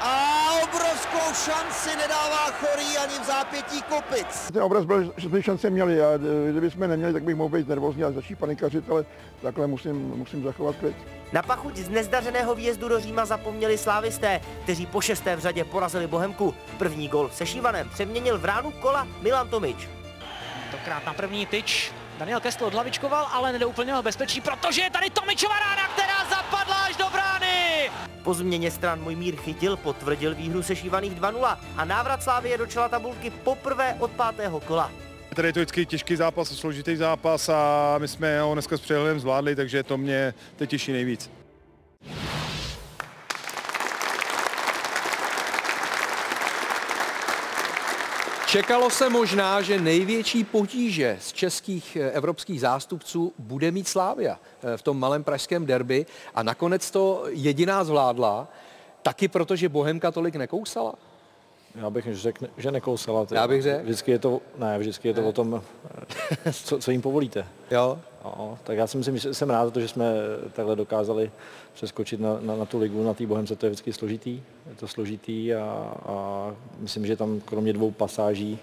a obrovskou šanci nedává Chorý ani v zápětí Kopic. Ten obraz byl, že jsme šance měli a kdyby jsme neměli, tak bych mohl být nervózní a začít panikařit, ale takhle musím, musím zachovat klid. Na pachuť z nezdařeného výjezdu do Říma zapomněli slávisté, kteří po šesté v řadě porazili Bohemku. První gol se Šívanem přeměnil v ránu kola Milan Tomič. Tentokrát na první tyč Daniel Kestl odlavičkoval, ale nedouplnil bezpečí, protože je tady Tomičova rána, která zapadla až do brány. Po změně stran Mojmír chytil, potvrdil výhru sešívaných 2-0 a návrat Slávie do čela tabulky poprvé od pátého kola. Tady je to vždycky těžký zápas, složitý zápas a my jsme ho dneska s přehledem zvládli, takže to mě teď těší nejvíc. Čekalo se možná, že největší potíže z českých eh, evropských zástupců bude mít Slávia eh, v tom malém pražském derby a nakonec to jediná zvládla, taky protože Bohemka tolik nekousala. Já bych řekl, že nekousala. Já bych řekl. Vždycky je to, ne, vždycky je to o tom, eh, co, co jim povolíte. Jo. No, tak já si myslím, že jsem rád, že jsme takhle dokázali přeskočit na, na, na tu ligu, na té Bohemce, to je vždycky složitý. Je to složitý a, a myslím, že tam kromě dvou pasáží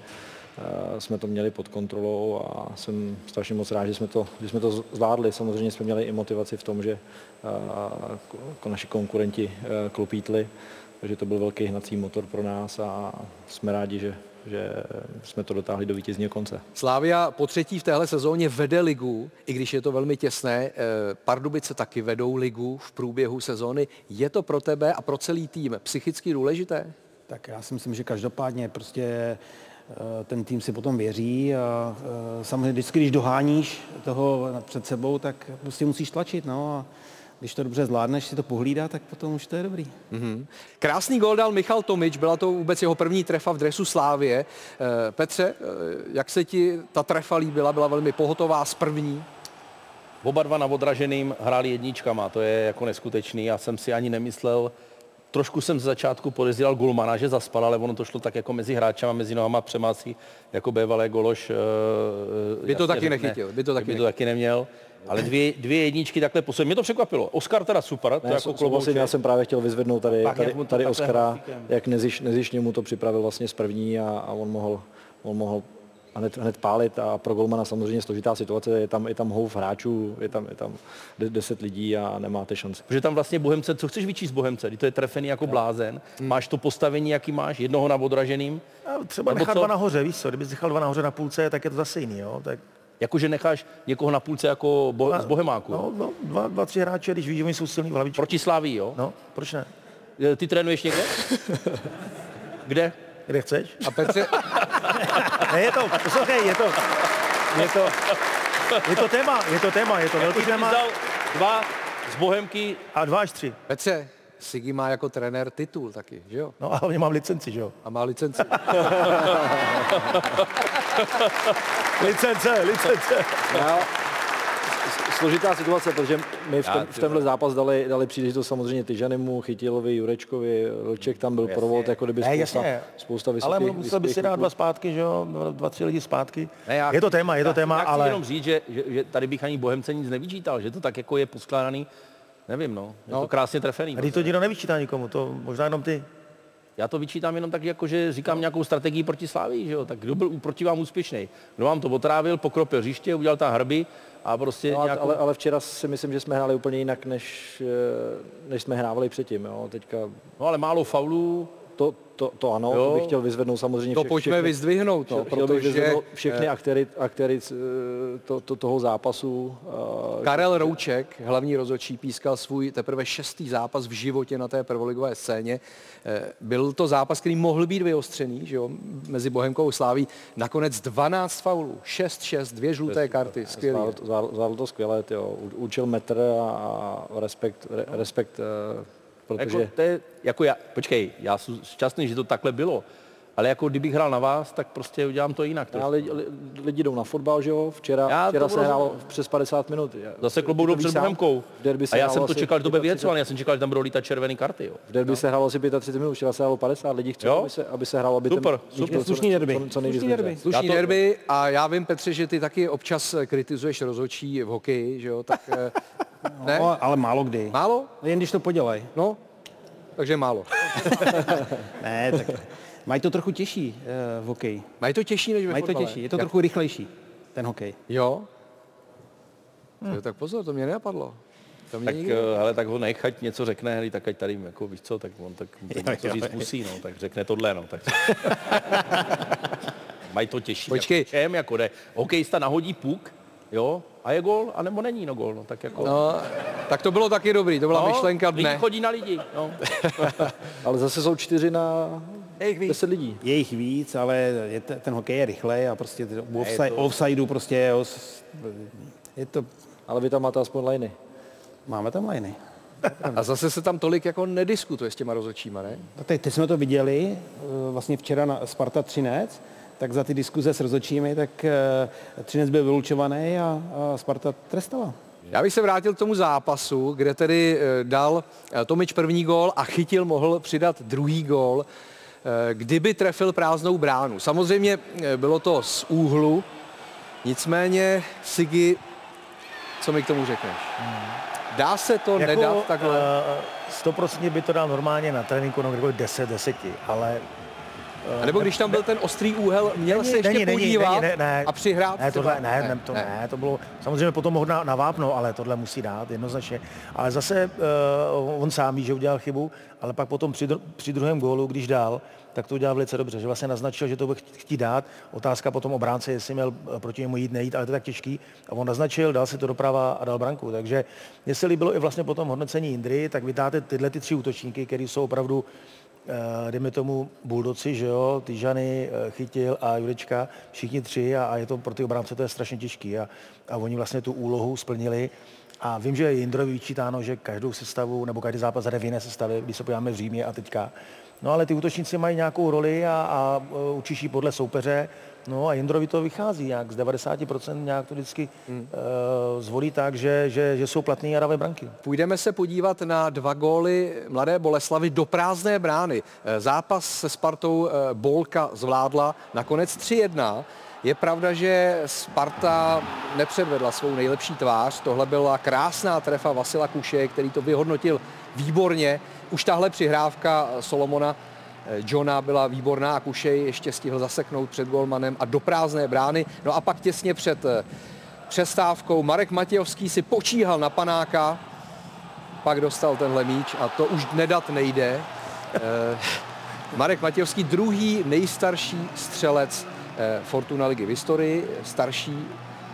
uh, jsme to měli pod kontrolou a jsem strašně moc rád, že jsme to, že jsme to zvládli. Samozřejmě jsme měli i motivaci v tom, že uh, naši konkurenti uh, klopítli, takže to byl velký hnací motor pro nás a jsme rádi, že, že jsme to dotáhli do vítězního konce. Slávia po třetí v téhle sezóně vede ligu, i když je to velmi těsné. Eh, Pardubice taky vedou ligu v průběhu sezóny. Je to pro tebe a pro celý tým psychicky důležité? Tak já si myslím, že každopádně prostě eh, ten tým si potom věří a eh, samozřejmě vždycky, když doháníš toho před sebou, tak prostě musíš tlačit, no a když to dobře zvládneš, si to pohlídá, tak potom už to je dobrý. Mm-hmm. Krásný gol dal Michal Tomič, byla to vůbec jeho první trefa v dresu Slávě. E, Petře, jak se ti ta trefa líbila? Byla velmi pohotová z první? Oba dva na odraženým hráli jedničkama, to je jako neskutečný. Já jsem si ani nemyslel, trošku jsem z začátku podezíral Gulmana, že zaspal, ale ono to šlo tak jako mezi hráčama, mezi nohama přemácí, jako bývalé Gološ. By to taky řekne, nechytil, by to taky, by to taky neměl. Ale dvě, dvě jedničky takhle posledně. Mě to překvapilo. Oscar teda super, to ne, jako klobouček. Já jsem právě chtěl vyzvednout tady, tady, tady Oscara, jak neziš, nezišně mu to připravil vlastně z první a, a on mohl, on mohl hned, hned pálit a pro Golmana samozřejmě složitá situace, je tam, je tam houf hráčů, je tam, je tam deset lidí a nemáte šanci. Protože tam vlastně Bohemce, co chceš vyčíst Bohemce, Kdy to je trefený jako blázen, hmm. máš to postavení, jaký máš, jednoho na odraženým. A třeba nechat dva nahoře, víš co, kdyby nechal dva nahoře na půlce, tak je to zase jiný, jo? Tak Jakože necháš někoho na půlce jako bo, z Bohemáku. No, no, dva, dva, tři hráče, když víš, že oni jsou silní v hlavičku. Proti Slaví, jo? No, proč ne? Ty trénuješ někde? Kde? Kde chceš? A Petře... ne, je to, poslouchej, je to, je to, je to téma, je to téma, je to velký téma. Dva z Bohemky. A dva až tři. Petře, Sigi má jako trenér titul taky, že jo? No a hlavně mám licenci, že jo? A má licenci. licence, licence. No, složitá situace, protože my v, ten, v tenhle zápas dali, dali příležitost samozřejmě Tyžanimu, Chytilovi, Jurečkovi, Lček tam byl provod, jako kdyby ne, spousta, spousta vysokých, Ale musel by si dát dva zpátky, že jo, dva, tři lidi zpátky. Ne, já, je to téma, je to já, téma, já ale... jenom říct, že, že, že, tady bych ani Bohemce nic nevyčítal, že to tak jako je poskládaný, nevím, no, je no. to krásně trefený. A ty to nikdo nevyčítá nikomu, to možná jenom ty. Já to vyčítám jenom tak, jako že říkám nějakou strategii proti Slávii, že jo? Tak kdo byl proti vám úspěšný? Kdo vám to otrávil, pokropil hřiště, udělal tam hrby a prostě no, nějakou... ale, ale, včera si myslím, že jsme hráli úplně jinak, než, než jsme hrávali předtím, jo? Teďka... No ale málo faulů, to, to, to ano, jo. to bych chtěl vyzvednout samozřejmě. To všech, pojďme všechny, vyzdvihnout. No, chtěl protože... bych vyzvednout všechny aktéry, aktéry to, to, toho zápasu. Karel Rouček, hlavní rozhodčí, pískal svůj teprve šestý zápas v životě na té prvoligové scéně. Byl to zápas, který mohl být vyostřený, že jo, mezi Bohemkou a Sláví. Nakonec 12 faulů, 6-6, dvě žluté karty, skvělé. Zvládl to skvěle, tyjo. učil metr a respekt, respekt Protože... Jako, to je, jako já, počkej, já jsem šťastný, že to takhle bylo. Ale jako kdybych hrál na vás, tak prostě udělám to jinak. Ale lidi, lidi jdou na fotbal, že jo? Včera, já včera se hrálo přes 50 minut. Zase klobou jdou před Bohemkou. A já jsem to čekal, že to bude věc, ale já jsem čekal, že tam budou lítat červené karty. Jo. V derby no. se hrálo asi 35 minut, včera se hrálo 50 lidí chce, aby se, aby se hrálo, aby super, ten, super. Slušný derby. Co, co slušný derby. Slušný to... derby a já vím, Petře, že ty taky občas kritizuješ rozhodčí v hokeji, že jo? Tak, ne? No, ale málo kdy. Málo? Jen když to podělají. No, takže málo. ne, tak mají to trochu těžší uh, v hokeji. Mají to těžší než ve Mají to těžší, je to Jak? trochu rychlejší, ten hokej. Jo? Hmm. Jo, tak pozor, to mě nenapadlo. To mě tak, uh, hele, tak ho nechať něco řekne, hej, tak ať tady, jako víš co, tak on tak jo, něco jo, říct jo. musí, no, tak řekne tohle, no. Tak... Mají to těžší. Počkej. Jako čem, jako jde. Hokejista nahodí puk, jo, a je gol, anebo není no gol, no tak jako... No, tak to bylo taky dobrý, to byla No, myšlenka lidi dne. chodí na lidi, no. Ale zase jsou čtyři na Jejich víc. 10 lidí. Je jich víc, ale je te, ten hokej je rychlej a prostě u offside, to- offsideu prostě je, os- je to... Ale vy tam máte aspoň liny. Máme tam liny. A zase se tam tolik jako nediskutuje s těma rozhodčíma, ne? A teď, teď jsme to viděli, eh, vlastně včera na Sparta Třinec, tak za ty diskuze s rozhodčími, tak eh, Třinec byl vylučovaný a, a Sparta trestala. Já bych se vrátil k tomu zápasu, kde tedy eh, dal eh, Tomič první gól a chytil mohl přidat druhý gól, kdyby trefil prázdnou bránu. Samozřejmě bylo to z úhlu, nicméně Sigi, co mi k tomu řekneš? Dá se to Jako, nedat takhle? Stoprocentně by to dal normálně na tréninku, no kdykoliv 10, 10, ale... A nebo když tam byl ten ostrý úhel, měl se ještě podívat ne, ne, a přihrát Ne, tohle, ne, ne, to ne. ne, to bylo samozřejmě potom mohl na, na vápno, ale tohle musí dát jednoznačně. Ale zase uh, on sám ví, že udělal chybu, ale pak potom při, při druhém gólu, když dal, tak to udělal velice dobře, že vlastně naznačil, že to bude cht- chtít dát. Otázka potom obránce, jestli měl eh, proti němu jít, nejít, ale to je tak těžký. A on naznačil, dal si to doprava a dal branku. Takže mně se líbilo i vlastně potom hodnocení Indry, tak vytáte tyhle ty tři útočníky, které jsou opravdu dejme tomu buldoci, že jo, Týžany, eh, Chytil a Jurečka, všichni tři a, a je to pro ty obránce to je strašně těžký a, a oni vlastně tu úlohu splnili. A vím, že je Jindrovi vyčítáno, že každou sestavu nebo každý zápas hraje v jiné sestavě, když se podíváme v Římě a teďka. No ale ty útočníci mají nějakou roli a, a eh, učíš ji podle soupeře. No a Jindrovi to vychází nějak z 90% nějak to vždycky hmm. uh, zvolí tak, že, že, že jsou platný a dávají branky. Půjdeme se podívat na dva góly Mladé Boleslavy do prázdné brány. Eh, Zápas se Spartou eh, Bolka zvládla nakonec 3-1. Je pravda, že Sparta nepředvedla svou nejlepší tvář. Tohle byla krásná trefa Vasila Kuše, který to vyhodnotil výborně. Už tahle přihrávka Solomona Johna byla výborná Kušej ještě stihl zaseknout před golmanem a do prázdné brány. No a pak těsně před eh, přestávkou Marek Matějovský si počíhal na panáka, pak dostal tenhle míč a to už nedat nejde. Eh, Marek Matějovský, druhý nejstarší střelec eh, Fortuna ligy v historii. Starší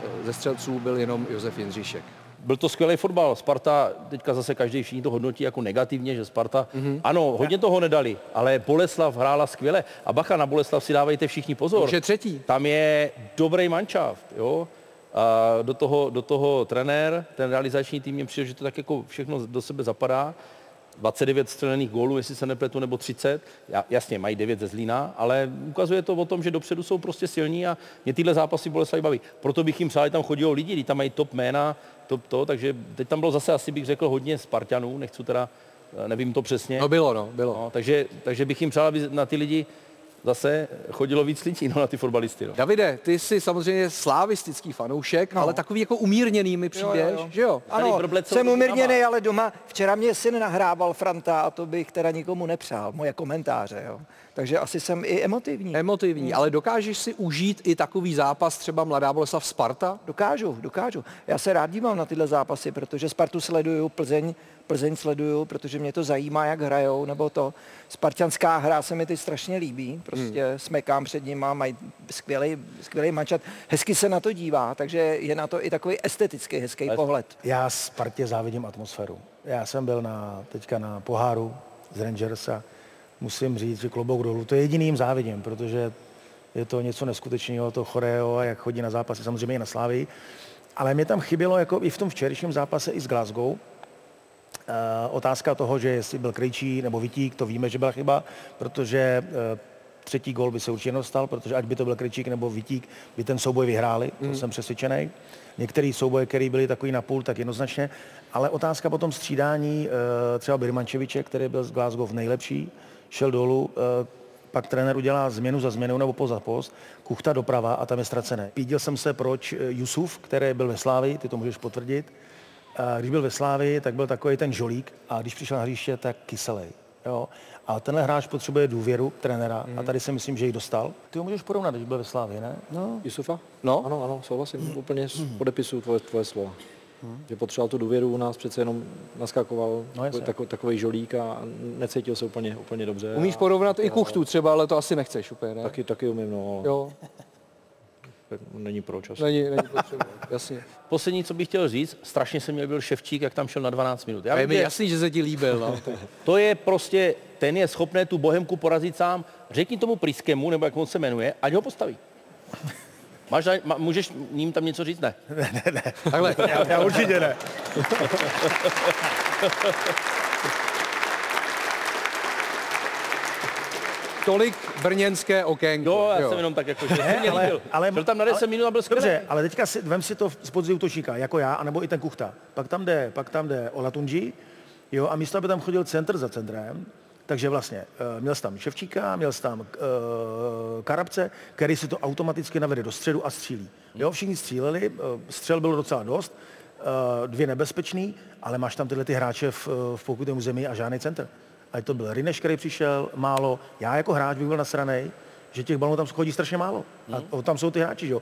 eh, ze střelců byl jenom Josef Jindříšek. Byl to skvělý fotbal. Sparta, teďka zase každý všichni to hodnotí jako negativně, že Sparta, mm-hmm. ano, hodně toho nedali, ale Boleslav hrála skvěle. A bacha, na Boleslav si dávejte všichni pozor. Už je třetí. Tam je dobrý manšaft, jo. A do toho, do toho trenér, ten realizační tým mě přijde, že to tak jako všechno do sebe zapadá. 29 střelených gólů, jestli se nepletu, nebo 30. Ja, jasně, mají 9 ze Zlína, ale ukazuje to o tom, že dopředu jsou prostě silní a mě tyhle zápasy Boleslavi baví. Proto bych jim přál, tam chodí lidi, kdy tam mají top jména, top to, takže teď tam bylo zase asi bych řekl hodně Spartanů, nechci teda, eh, nevím to přesně. No bylo, no, bylo. No, takže, takže bych jim přál, aby na ty lidi zase chodilo víc lidí, no, na ty fotbalisty. No. Davide, ty jsi samozřejmě slávistický fanoušek, no. ale takový jako umírněný mi přijdeš, jo, jo. že jo? Ano, jsem umírněný, ale doma, včera mě syn nahrával Franta a to bych teda nikomu nepřál, moje komentáře, jo. Takže asi jsem i emotivní. Emotivní, ale dokážeš si užít i takový zápas třeba Mladá Boleslav Sparta? Dokážu, dokážu. Já se rád dívám na tyhle zápasy, protože Spartu sleduju, Plzeň, Plzeň sleduju, protože mě to zajímá, jak hrajou, nebo to. Spartanská hra se mi ty strašně líbí, prostě hmm. smekám před nima, mají skvělý, skvělý mančat, hezky se na to dívá, takže je na to i takový estetický hezký pohled. Já Spartě závidím atmosféru. Já jsem byl na, teďka na poháru z Rangers a musím říct, že klobouk dolů. To je jediným závidím, protože je to něco neskutečného, to choreo a jak chodí na zápasy, samozřejmě i na Slávii. Ale mě tam chybělo jako i v tom včerejším zápase i s Glasgow, Uh, otázka toho, že jestli byl Krejčí nebo Vitík, to víme, že byla chyba, protože uh, třetí gol by se určitě nedostal, protože ať by to byl Krejčík nebo Vitík, by ten souboj vyhráli, to Mm. jsem přesvědčený. Některé souboje, které byly takový na půl, tak jednoznačně. Ale otázka potom střídání uh, třeba Birmančeviče, který byl z Glasgow nejlepší, šel dolů, uh, pak trenér udělá změnu za změnou nebo post za post, kuchta doprava a tam je ztracené. Pídil jsem se, proč eh, Jusuf, který byl ve Slávii, ty to můžeš potvrdit, a když byl ve Slávii, tak byl takový ten žolík a když přišel na hřiště, tak kyselý. Jo? A tenhle hráč potřebuje důvěru trenéra mm. a tady si myslím, že ji dostal. Ty ho můžeš porovnat, když byl ve Slávii, ne? No. Jusufa? No. Ano, ano, souhlasím. Úplně podepisuju tvoje, tvoje slova. Že potřeboval tu důvěru u nás, přece jenom naskakoval No, jasně. takový, takový žolík a necítil se úplně, úplně dobře. Umíš a, porovnat i kuchtu třeba, ale to asi nechceš úplně, ne? Taky, taky umím, no. Jo. není proč. Asi. Není, není potřeba, jasně. Poslední, co bych chtěl říct, strašně se mi líbil Ševčík, jak tam šel na 12 minut. A je mi že- jasný, že se ti líbil. No. To je prostě, ten je schopný tu bohemku porazit sám. Řekni tomu Priskemu, nebo jak on se jmenuje, ať ho postaví. Máš, za- ma, můžeš ním tam něco říct? Ne. ne, ne. Takhle. Já, já určitě ne. Tolik brněnské okénko. Jo, já jsem jenom tak jako, že se mě líbil. Byl tam na 10 minut a byl skvělý. Dobře, ale teďka si, vem si to z podzí útočníka, jako já, anebo i ten Kuchta. Pak tam jde, pak tam jde Olatunji, jo, a místo, aby tam chodil centr za centrem, takže vlastně uh, měl jsi tam Ševčíka, měl jsi tam uh, Karabce, který si to automaticky navede do středu a střílí. Jo, všichni stříleli, uh, střel bylo docela dost, uh, dvě nebezpečný, ale máš tam tyhle ty hráče v, v pokutném území a žádný centr. Ať to byl Rineš, který přišel, málo. Já jako hráč bych byl nasranej, že těch balonů tam chodí strašně málo. A o- tam jsou ty hráči, jo.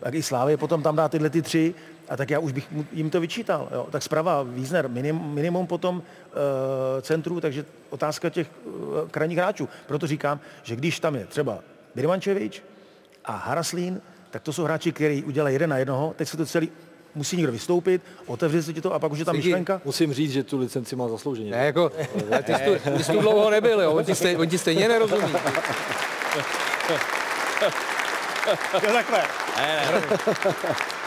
Tak i Slávy potom tam dá tyhle ty tři, a tak já už bych jim to vyčítal. Jo. Tak zprava Wiesner, minim, minimum potom uh, centru, takže otázka těch uh, krajních hráčů. Proto říkám, že když tam je třeba Birmančevič a Haraslín, tak to jsou hráči, kteří udělají jeden na jednoho, teď se to celý musí někdo vystoupit, otevře se ti to a pak už je tam myšlenka. Musím říct, že tu licenci má zaslouženě. Ne, jako, ty, jsi tu, ty jsi tu dlouho nebyl, jo. On ti, stej, on ti stejně nerozumí. Jo, takhle. Ne, ne.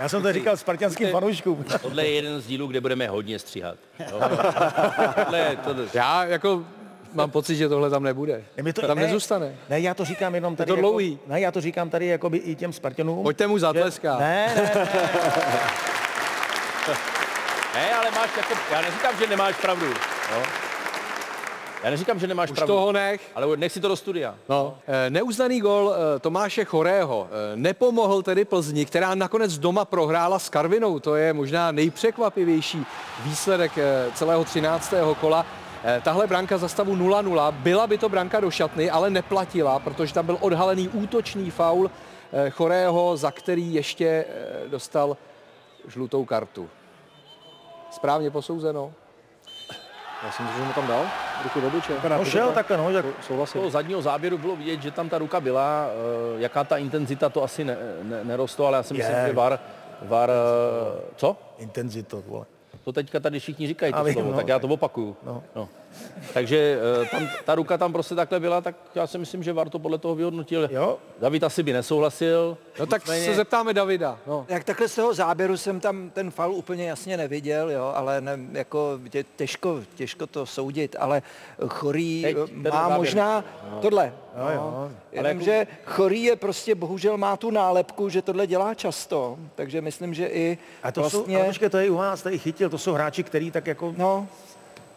Já jsem to říkal spartianským fanouškům. Tohle je jeden z dílů, kde budeme hodně stříhat. Jo. Tohle, je- tohle. Já jako mám pocit, že tohle tam nebude. Ne, mi to, tam ne, nezůstane. Ne, já to říkám jenom tady. to dlouhý. Jako, ne, já to říkám tady jako by i těm Spartanům. Pojďte mu zatleskat. Ne, ne, ne. Ne, ale máš jako, já neříkám, že nemáš pravdu. Jo. Já neříkám, že nemáš Už pravdu. toho nech. Ale nech si to do studia. No. Eh, Neuznaný gol eh, Tomáše Chorého eh, nepomohl tedy Plzni, která nakonec doma prohrála s Karvinou. To je možná nejpřekvapivější výsledek celého 13. kola. Tahle branka za stavu 0-0, byla by to branka do šatny, ale neplatila, protože tam byl odhalený útočný faul Chorého, za který ještě dostal žlutou kartu. Správně posouzeno. Já jsem že mu tam dal ruku do obličeje. No šel takhle, no, jak Z Souhlasím. toho zadního záběru bylo vidět, že tam ta ruka byla, eh, jaká ta intenzita, to asi ne, ne, nerostlo, ale já si myslím, Je. že VAR, VAR, eh, co? intenzito, vole. To teďka tady všichni říkají to slovo, no. tak já to opakuju. No. No. Takže eh, tam, ta ruka tam prostě takhle byla, tak já si myslím, že VAR to podle toho vyhodnotil. Jo. David asi by nesouhlasil. No tak Nicméně- se zeptáme Davida. No. Jak takhle z toho záběru jsem tam ten fal úplně jasně neviděl, jo, ale ne, jako tě, těžko, těžko to soudit, ale Chorý Teď, eh, má záběr. možná tohle. Jo, jo. Jenomže Chorý je prostě bohužel má tu nálepku, že tohle dělá často, takže myslím, že i A to vlastně... jsou, ale počkej, to je u vás, tady chytil, to jsou hráči, který tak jako... No,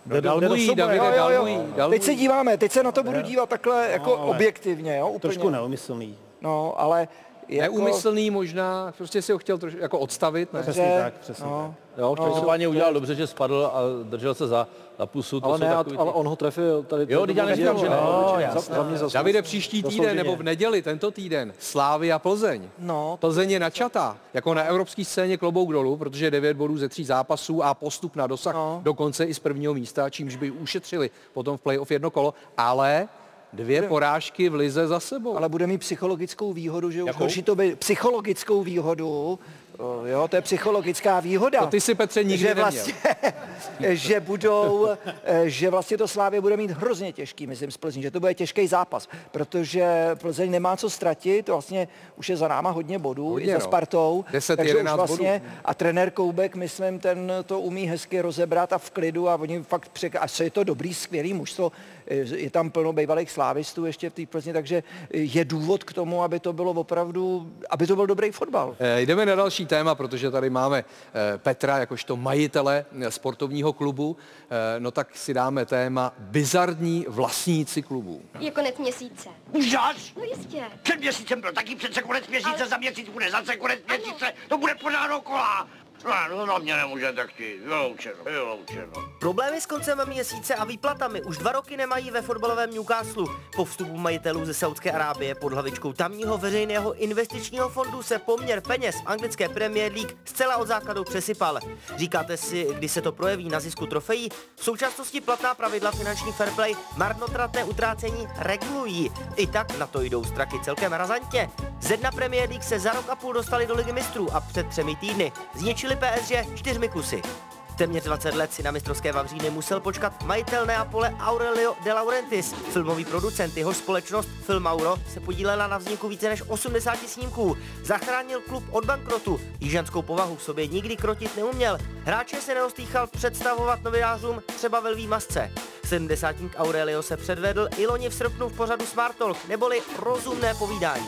jde do dalmují, souboje. Davide, jo, jo, dalmují, jo. dalmují. Teď se díváme, teď se na to budu dívat takhle jako ale objektivně, jo, úplně. Trošku neumyslný. No, ale jako... Neumyslný možná, prostě si ho chtěl trošku jako odstavit, ne? Přesně tak, přesně no, Jo, No. Každopádně udělal dobře, že spadl a držel se za, za pusu. To ale jsou ne, takový ty- ale on ho trefil. Tady, Jo, teď já neříkám, že ne. No, Určitě. za, za. Davide, příští týden nebo v neděli, tento týden, Slávy a Plzeň. No, Plzeň je načatá, jako na evropské scéně klobouk dolů, protože 9 bodů ze tří zápasů a postup na dosah No. dokonce i z prvního místa, čímž by ušetřili potom v playoff jedno kolo, ale dvě porážky v lize za sebou. ale bude mít psychologickou výhodu, že už Jakou? horší to by psychologickou výhodu, o, jo, to je psychologická výhoda. To ty si, Petře, nikdy že vlastně, že budou, eh, že vlastně to Slávě bude mít hrozně těžký, myslím, z Plzní, že to bude těžký zápas, protože Plzeň nemá co ztratit, vlastně už je za náma hodně bodů, Hodně, i za no. Spartou, 10, takže už 11 vlastně, bodů. a trenér Koubek, myslím, ten to umí hezky rozebrat a v klidu a oni fakt přek... a co je to dobrý, skvělý mužstvo, je tam plno bývalých slávistů ještě v té Plzni, takže je důvod k tomu, aby to bylo opravdu, aby to byl dobrý fotbal. Eh, Jdeme na další téma, protože tady máme eh, Petra jakožto majitele sportovního klubu. Eh, No tak si dáme téma bizarní vlastníci klubů. Je konec měsíce. Úžas! No jistě. Před měsícem byl taky přece konec měsíce, Ale- za měsíc bude zase konec měsíce, to bude pořád dokola. No, na mě nemůžete chtít, vyloučeno, vyloučeno. Problémy s koncem měsíce a výplatami už dva roky nemají ve fotbalovém Newcastle. Po vstupu majitelů ze Saudské Arábie pod hlavičkou tamního veřejného investičního fondu se poměr peněz v anglické Premier League zcela od základu přesypal. Říkáte si, kdy se to projeví na zisku trofejí? V současnosti platná pravidla finanční fair play marnotratné utrácení regulují. I tak na to jdou straky celkem razantně. Ze dna Premier League se za rok a půl dostali do ligy mistrů a před třemi týdny zničili PSG čtyřmi kusy. Téměř 20 let si na mistrovské Vavříny musel počkat majitel Neapole Aurelio De Laurentiis. Filmový producent, jeho společnost Filmauro se podílela na vzniku více než 80 snímků. Zachránil klub od bankrotu. Jižanskou povahu v sobě nikdy krotit neuměl. Hráče se neostýchal představovat novinářům třeba ve lví masce. 70 Aurelio se předvedl i loni v srpnu v pořadu Smart Talk, neboli rozumné povídání.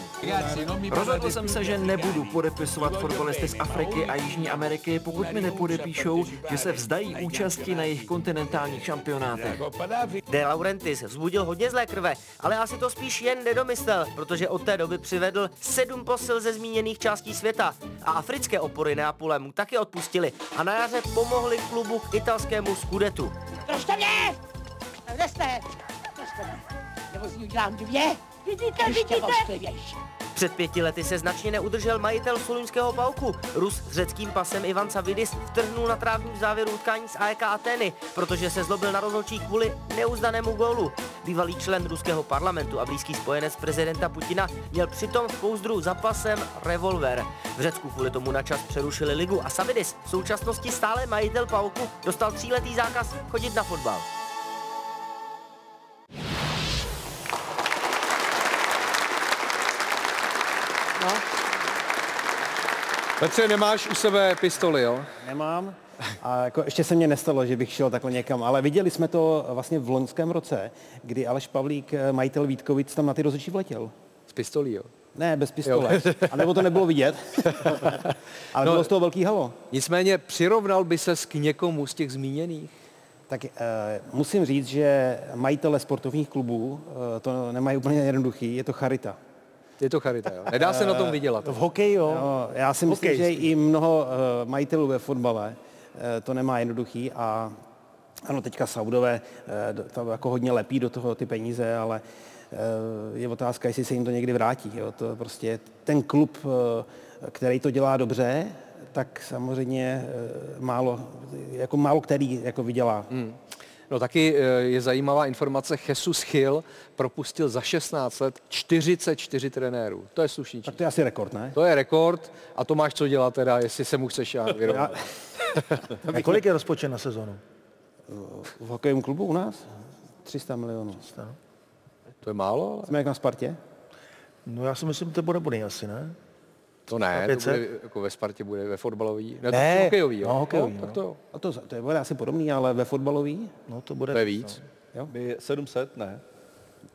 Rozhodl jsem se, že nebudu podepisovat fotbalisty z Afriky a Jižní Ameriky, pokud mi nepodepíšou, že se vzdají účasti na jejich kontinentálních šampionátech. De Laurentiis vzbudil hodně zlé krve, ale asi to spíš jen nedomyslel, protože od té doby přivedl sedm posil ze zmíněných částí světa. A africké opory Neapole mu taky odpustili a na jaře pomohli klubu k italskému skudetu. Držte mě! Neste! Neste mě! Nebo z ní udělám dvě! Vidíte, vidíte? Před pěti lety se značně neudržel majitel soluňského pauku. Rus s řeckým pasem Ivan Savidis vtrhnul na trávní v závěru utkání s AEK Ateny, protože se zlobil na rozhodčí kvůli neuzdanému gólu. Bývalý člen ruského parlamentu a blízký spojenec prezidenta Putina měl přitom v pouzdru za pasem revolver. V Řecku kvůli tomu na čas přerušili ligu a Savidis, v současnosti stále majitel pauku, dostal tříletý zákaz chodit na fotbal. No. Petře, nemáš u sebe pistoli, jo? Nemám. A jako ještě se mně nestalo, že bych šel takhle někam, ale viděli jsme to vlastně v loňském roce, kdy Aleš Pavlík, majitel Vítkovic, tam na ty rozhodčí vletěl. S pistolí, jo? Ne, bez pistole. A nebo to nebylo vidět. ale no, bylo z toho velký halo. Nicméně přirovnal by se k někomu z těch zmíněných? Tak uh, musím říct, že majitele sportovních klubů uh, to nemají úplně jednoduchý, je to charita. Je to charita, jo. Nedá se na tom vydělat. V hokeji, jo. No, já si myslím, že i mnoho uh, majitelů ve fotbale uh, to nemá jednoduchý a ano, teďka Saudové uh, to jako hodně lepí do toho ty peníze, ale je otázka, jestli se jim to někdy vrátí. Jo. To prostě ten klub, který to dělá dobře, tak samozřejmě málo, jako málo který jako vydělá. Hmm. No taky je zajímavá informace, Jesus Hill propustil za 16 let 44 trenérů. To je slušný Tak to je asi rekord, ne? To je rekord a to máš co dělat teda, jestli se mu chceš já vyrovnat. a kolik je rozpočet na sezonu? V hokejovém klubu u nás? 300 milionů. 300. To je málo? Ale... Jsme jak na Spartě? No já si myslím, že to bude bude asi, ne? To ne, to bude, jako ve Spartě bude ve fotbalový. Ne, ne to hokejový, jo? No, hokejový, no, no. Tak to, a to, to je bude asi podobný, ale ve fotbalový? No to bude... To je víc. Jo? By 700, ne.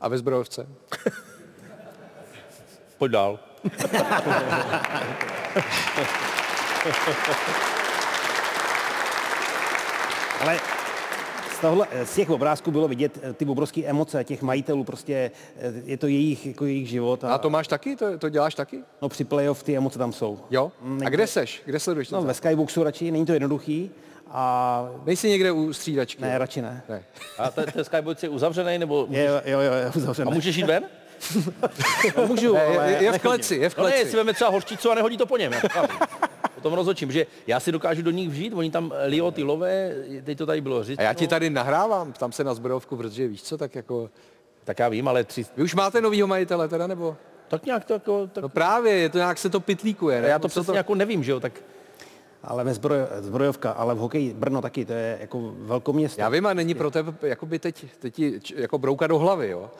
A ve zbrojovce? Pojď dál. ale z, tohle, z těch obrázků bylo vidět ty obrovské emoce těch majitelů, prostě je to jejich, jako jejich život. A, a to máš taky? To, to děláš taky? No při playoff ty emoce tam jsou. Jo? A kde seš? Kde sleduješ? No ve Skyboxu radši, není to jednoduchý. A... Nejsi někde u střídačky? Ne, radši ne. ne. A ten, ten Skybox je uzavřený, nebo... Můžeš... Je, jo, jo, je uzavřený. A můžeš jít ven? no, můžu, ne, ale je, je v kleci, je v kleci. No ne, jestli veme třeba hořčicu a nehodí to po něm. o tom rozhodčím, že já si dokážu do nich vžít, oni tam lijou ty lové, teď to tady bylo říct. A já ti tady nahrávám, tam se na zbrojovku, protože víš co, tak jako... Tak já vím, ale tři... Vy už máte novýho majitele teda, nebo? Tak nějak to jako... Tak... No právě, je to nějak se to pitlíkuje, ne? Já to přesně to... jako nevím, že jo, tak... Ale ve zbroj, zbrojovka, ale v hokeji Brno taky, to je jako velkoměsto. Já vím, a není pro tebe jakoby teď, teď jako brouka do hlavy, jo?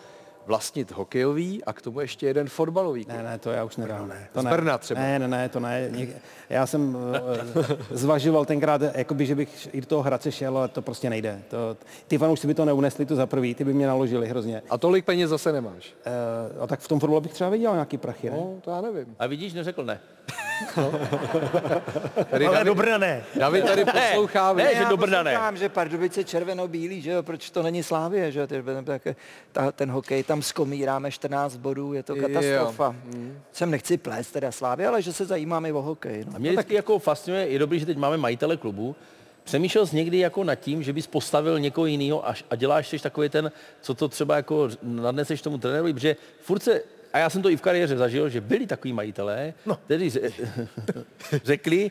Vlastnit hokejový a k tomu ještě jeden fotbalový. Ne, ne, to já už nedám. Ne. To Z Brna třeba. Ne, ne, ne, to ne. Já jsem zvažoval tenkrát, jakoby, že bych i do toho Hradce šel, ale to prostě nejde. To, ty fanoušci by to neunesli, to za prvý, ty by mě naložili hrozně. A tolik peněz zase nemáš? Uh, a tak v tom fotbalu bych třeba viděl nějaký prachy, ne? No, to já nevím. A vidíš, neřekl ne. Tady Ale David- do Brna ne. David tady poslouchá. Ne, víš, já poslouchám, že Pardubice červeno-bílý, že jo, proč to není Slávě, že jo, ty- tak- ta, ten hokej tam skomíráme 14 bodů, je to Jo. katastrofa. Mm. Sem nechci plést teda Slávě, ale že se zajímáme o hokej. No. A mě vždycky jako fascinuje, je dobrý, že teď máme majitele klubu, Přemýšlel jsi někdy jako nad tím, že bys postavil někoho jiného a, a děláš teď takový ten, co to třeba jako nadneseš tomu trenérovi, protože furt se, a já jsem to i v kariéře zažil, že byli takový majitelé, no. kteří ře- řekli,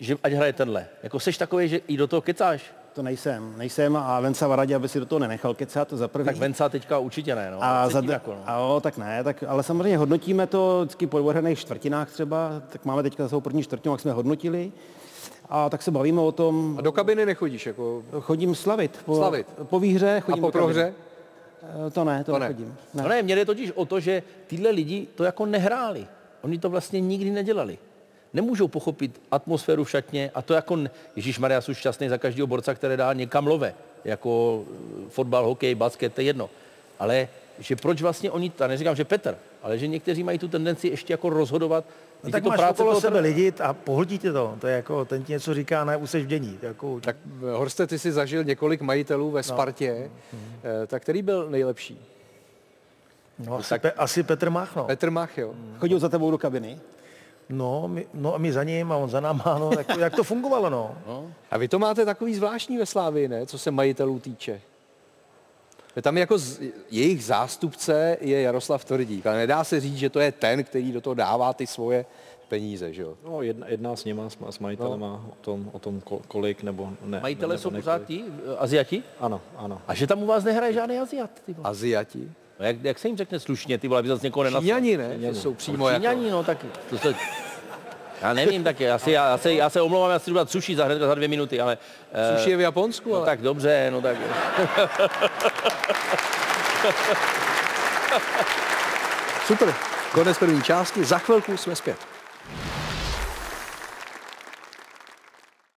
že ať hraje tenhle. Jako seš takový, že i do toho kecáš. To nejsem, nejsem a Venca Varadě, aby si do toho nenechal kecat, to za první. Tak Venca teďka určitě ne, no. A, za, dru- jako, no. a jo, tak ne, tak, ale samozřejmě hodnotíme to vždycky po odhraných čtvrtinách třeba, tak máme teďka za první čtvrtinu, jak jsme hodnotili. A tak se bavíme o tom. A do kabiny nechodíš? Jako... Chodím slavit. Po, Slavit. Po výhře chodím A po prohře? Eh, To ne, to, To to ne. nechodím. Ne. No ne, mě jde totiž o to, že tyhle lidi to jako nehráli. Oni to vlastně nikdy nedělali. Nemůžou pochopit atmosféru v šatně a to jako, Ježíš Maria, jsou šťastný za každého borca, který dá někam love, jako eh, fotbal, hokej, basket, to je jedno. Ale že proč vlastně oni, a neříkám, že Petr, ale že někteří mají tu tendenci ještě jako rozhodovat, No, tak to máš práce okolo sebe lidi a pohltí tě to. To je jako, ten ti něco říká, ne, už v dění. Jako, Tak Horste, ty jsi zažil několik majitelů ve Spartě, no. tak který byl nejlepší? no, asi, Pe, asi Petr Mach, no. Petr Mach, jo. Chodil za tebou do kabiny? No, my, no a my za ním a on za náma, no, jak, to, jak to fungovalo, no. no. A vy to máte takový zvláštní ve Slávii, ne? Co se majitelů týče. Tam jako z, jejich zástupce je Jaroslav Tvrdík, ale nedá se říct, že to je ten, který do toho dává ty svoje peníze, že jo? No, jedna, jedná s nima, s, s majitelema no. o tom, o tom ko- kolik nebo ne. Majitele nebo jsou nekolik. pořád ti, eh, Aziati? Ano, ano. A že tam u vás nehraje žádný Aziat? Ty. Aziati? No jak, jak se jim řekne slušně, ty vole, aby zase někoho nenastal? Číňani, ne? Že jsou přímo jako... Číňani, no tak to se, já nevím, tak já se, já, se, já se omlouvám, já si jdu dát sushi za, hned za dvě minuty, ale... eh, Sushi je v Japonsku, No ale... tak dobře, no tak... Super. Konec první části, za chvilku jsme zpět.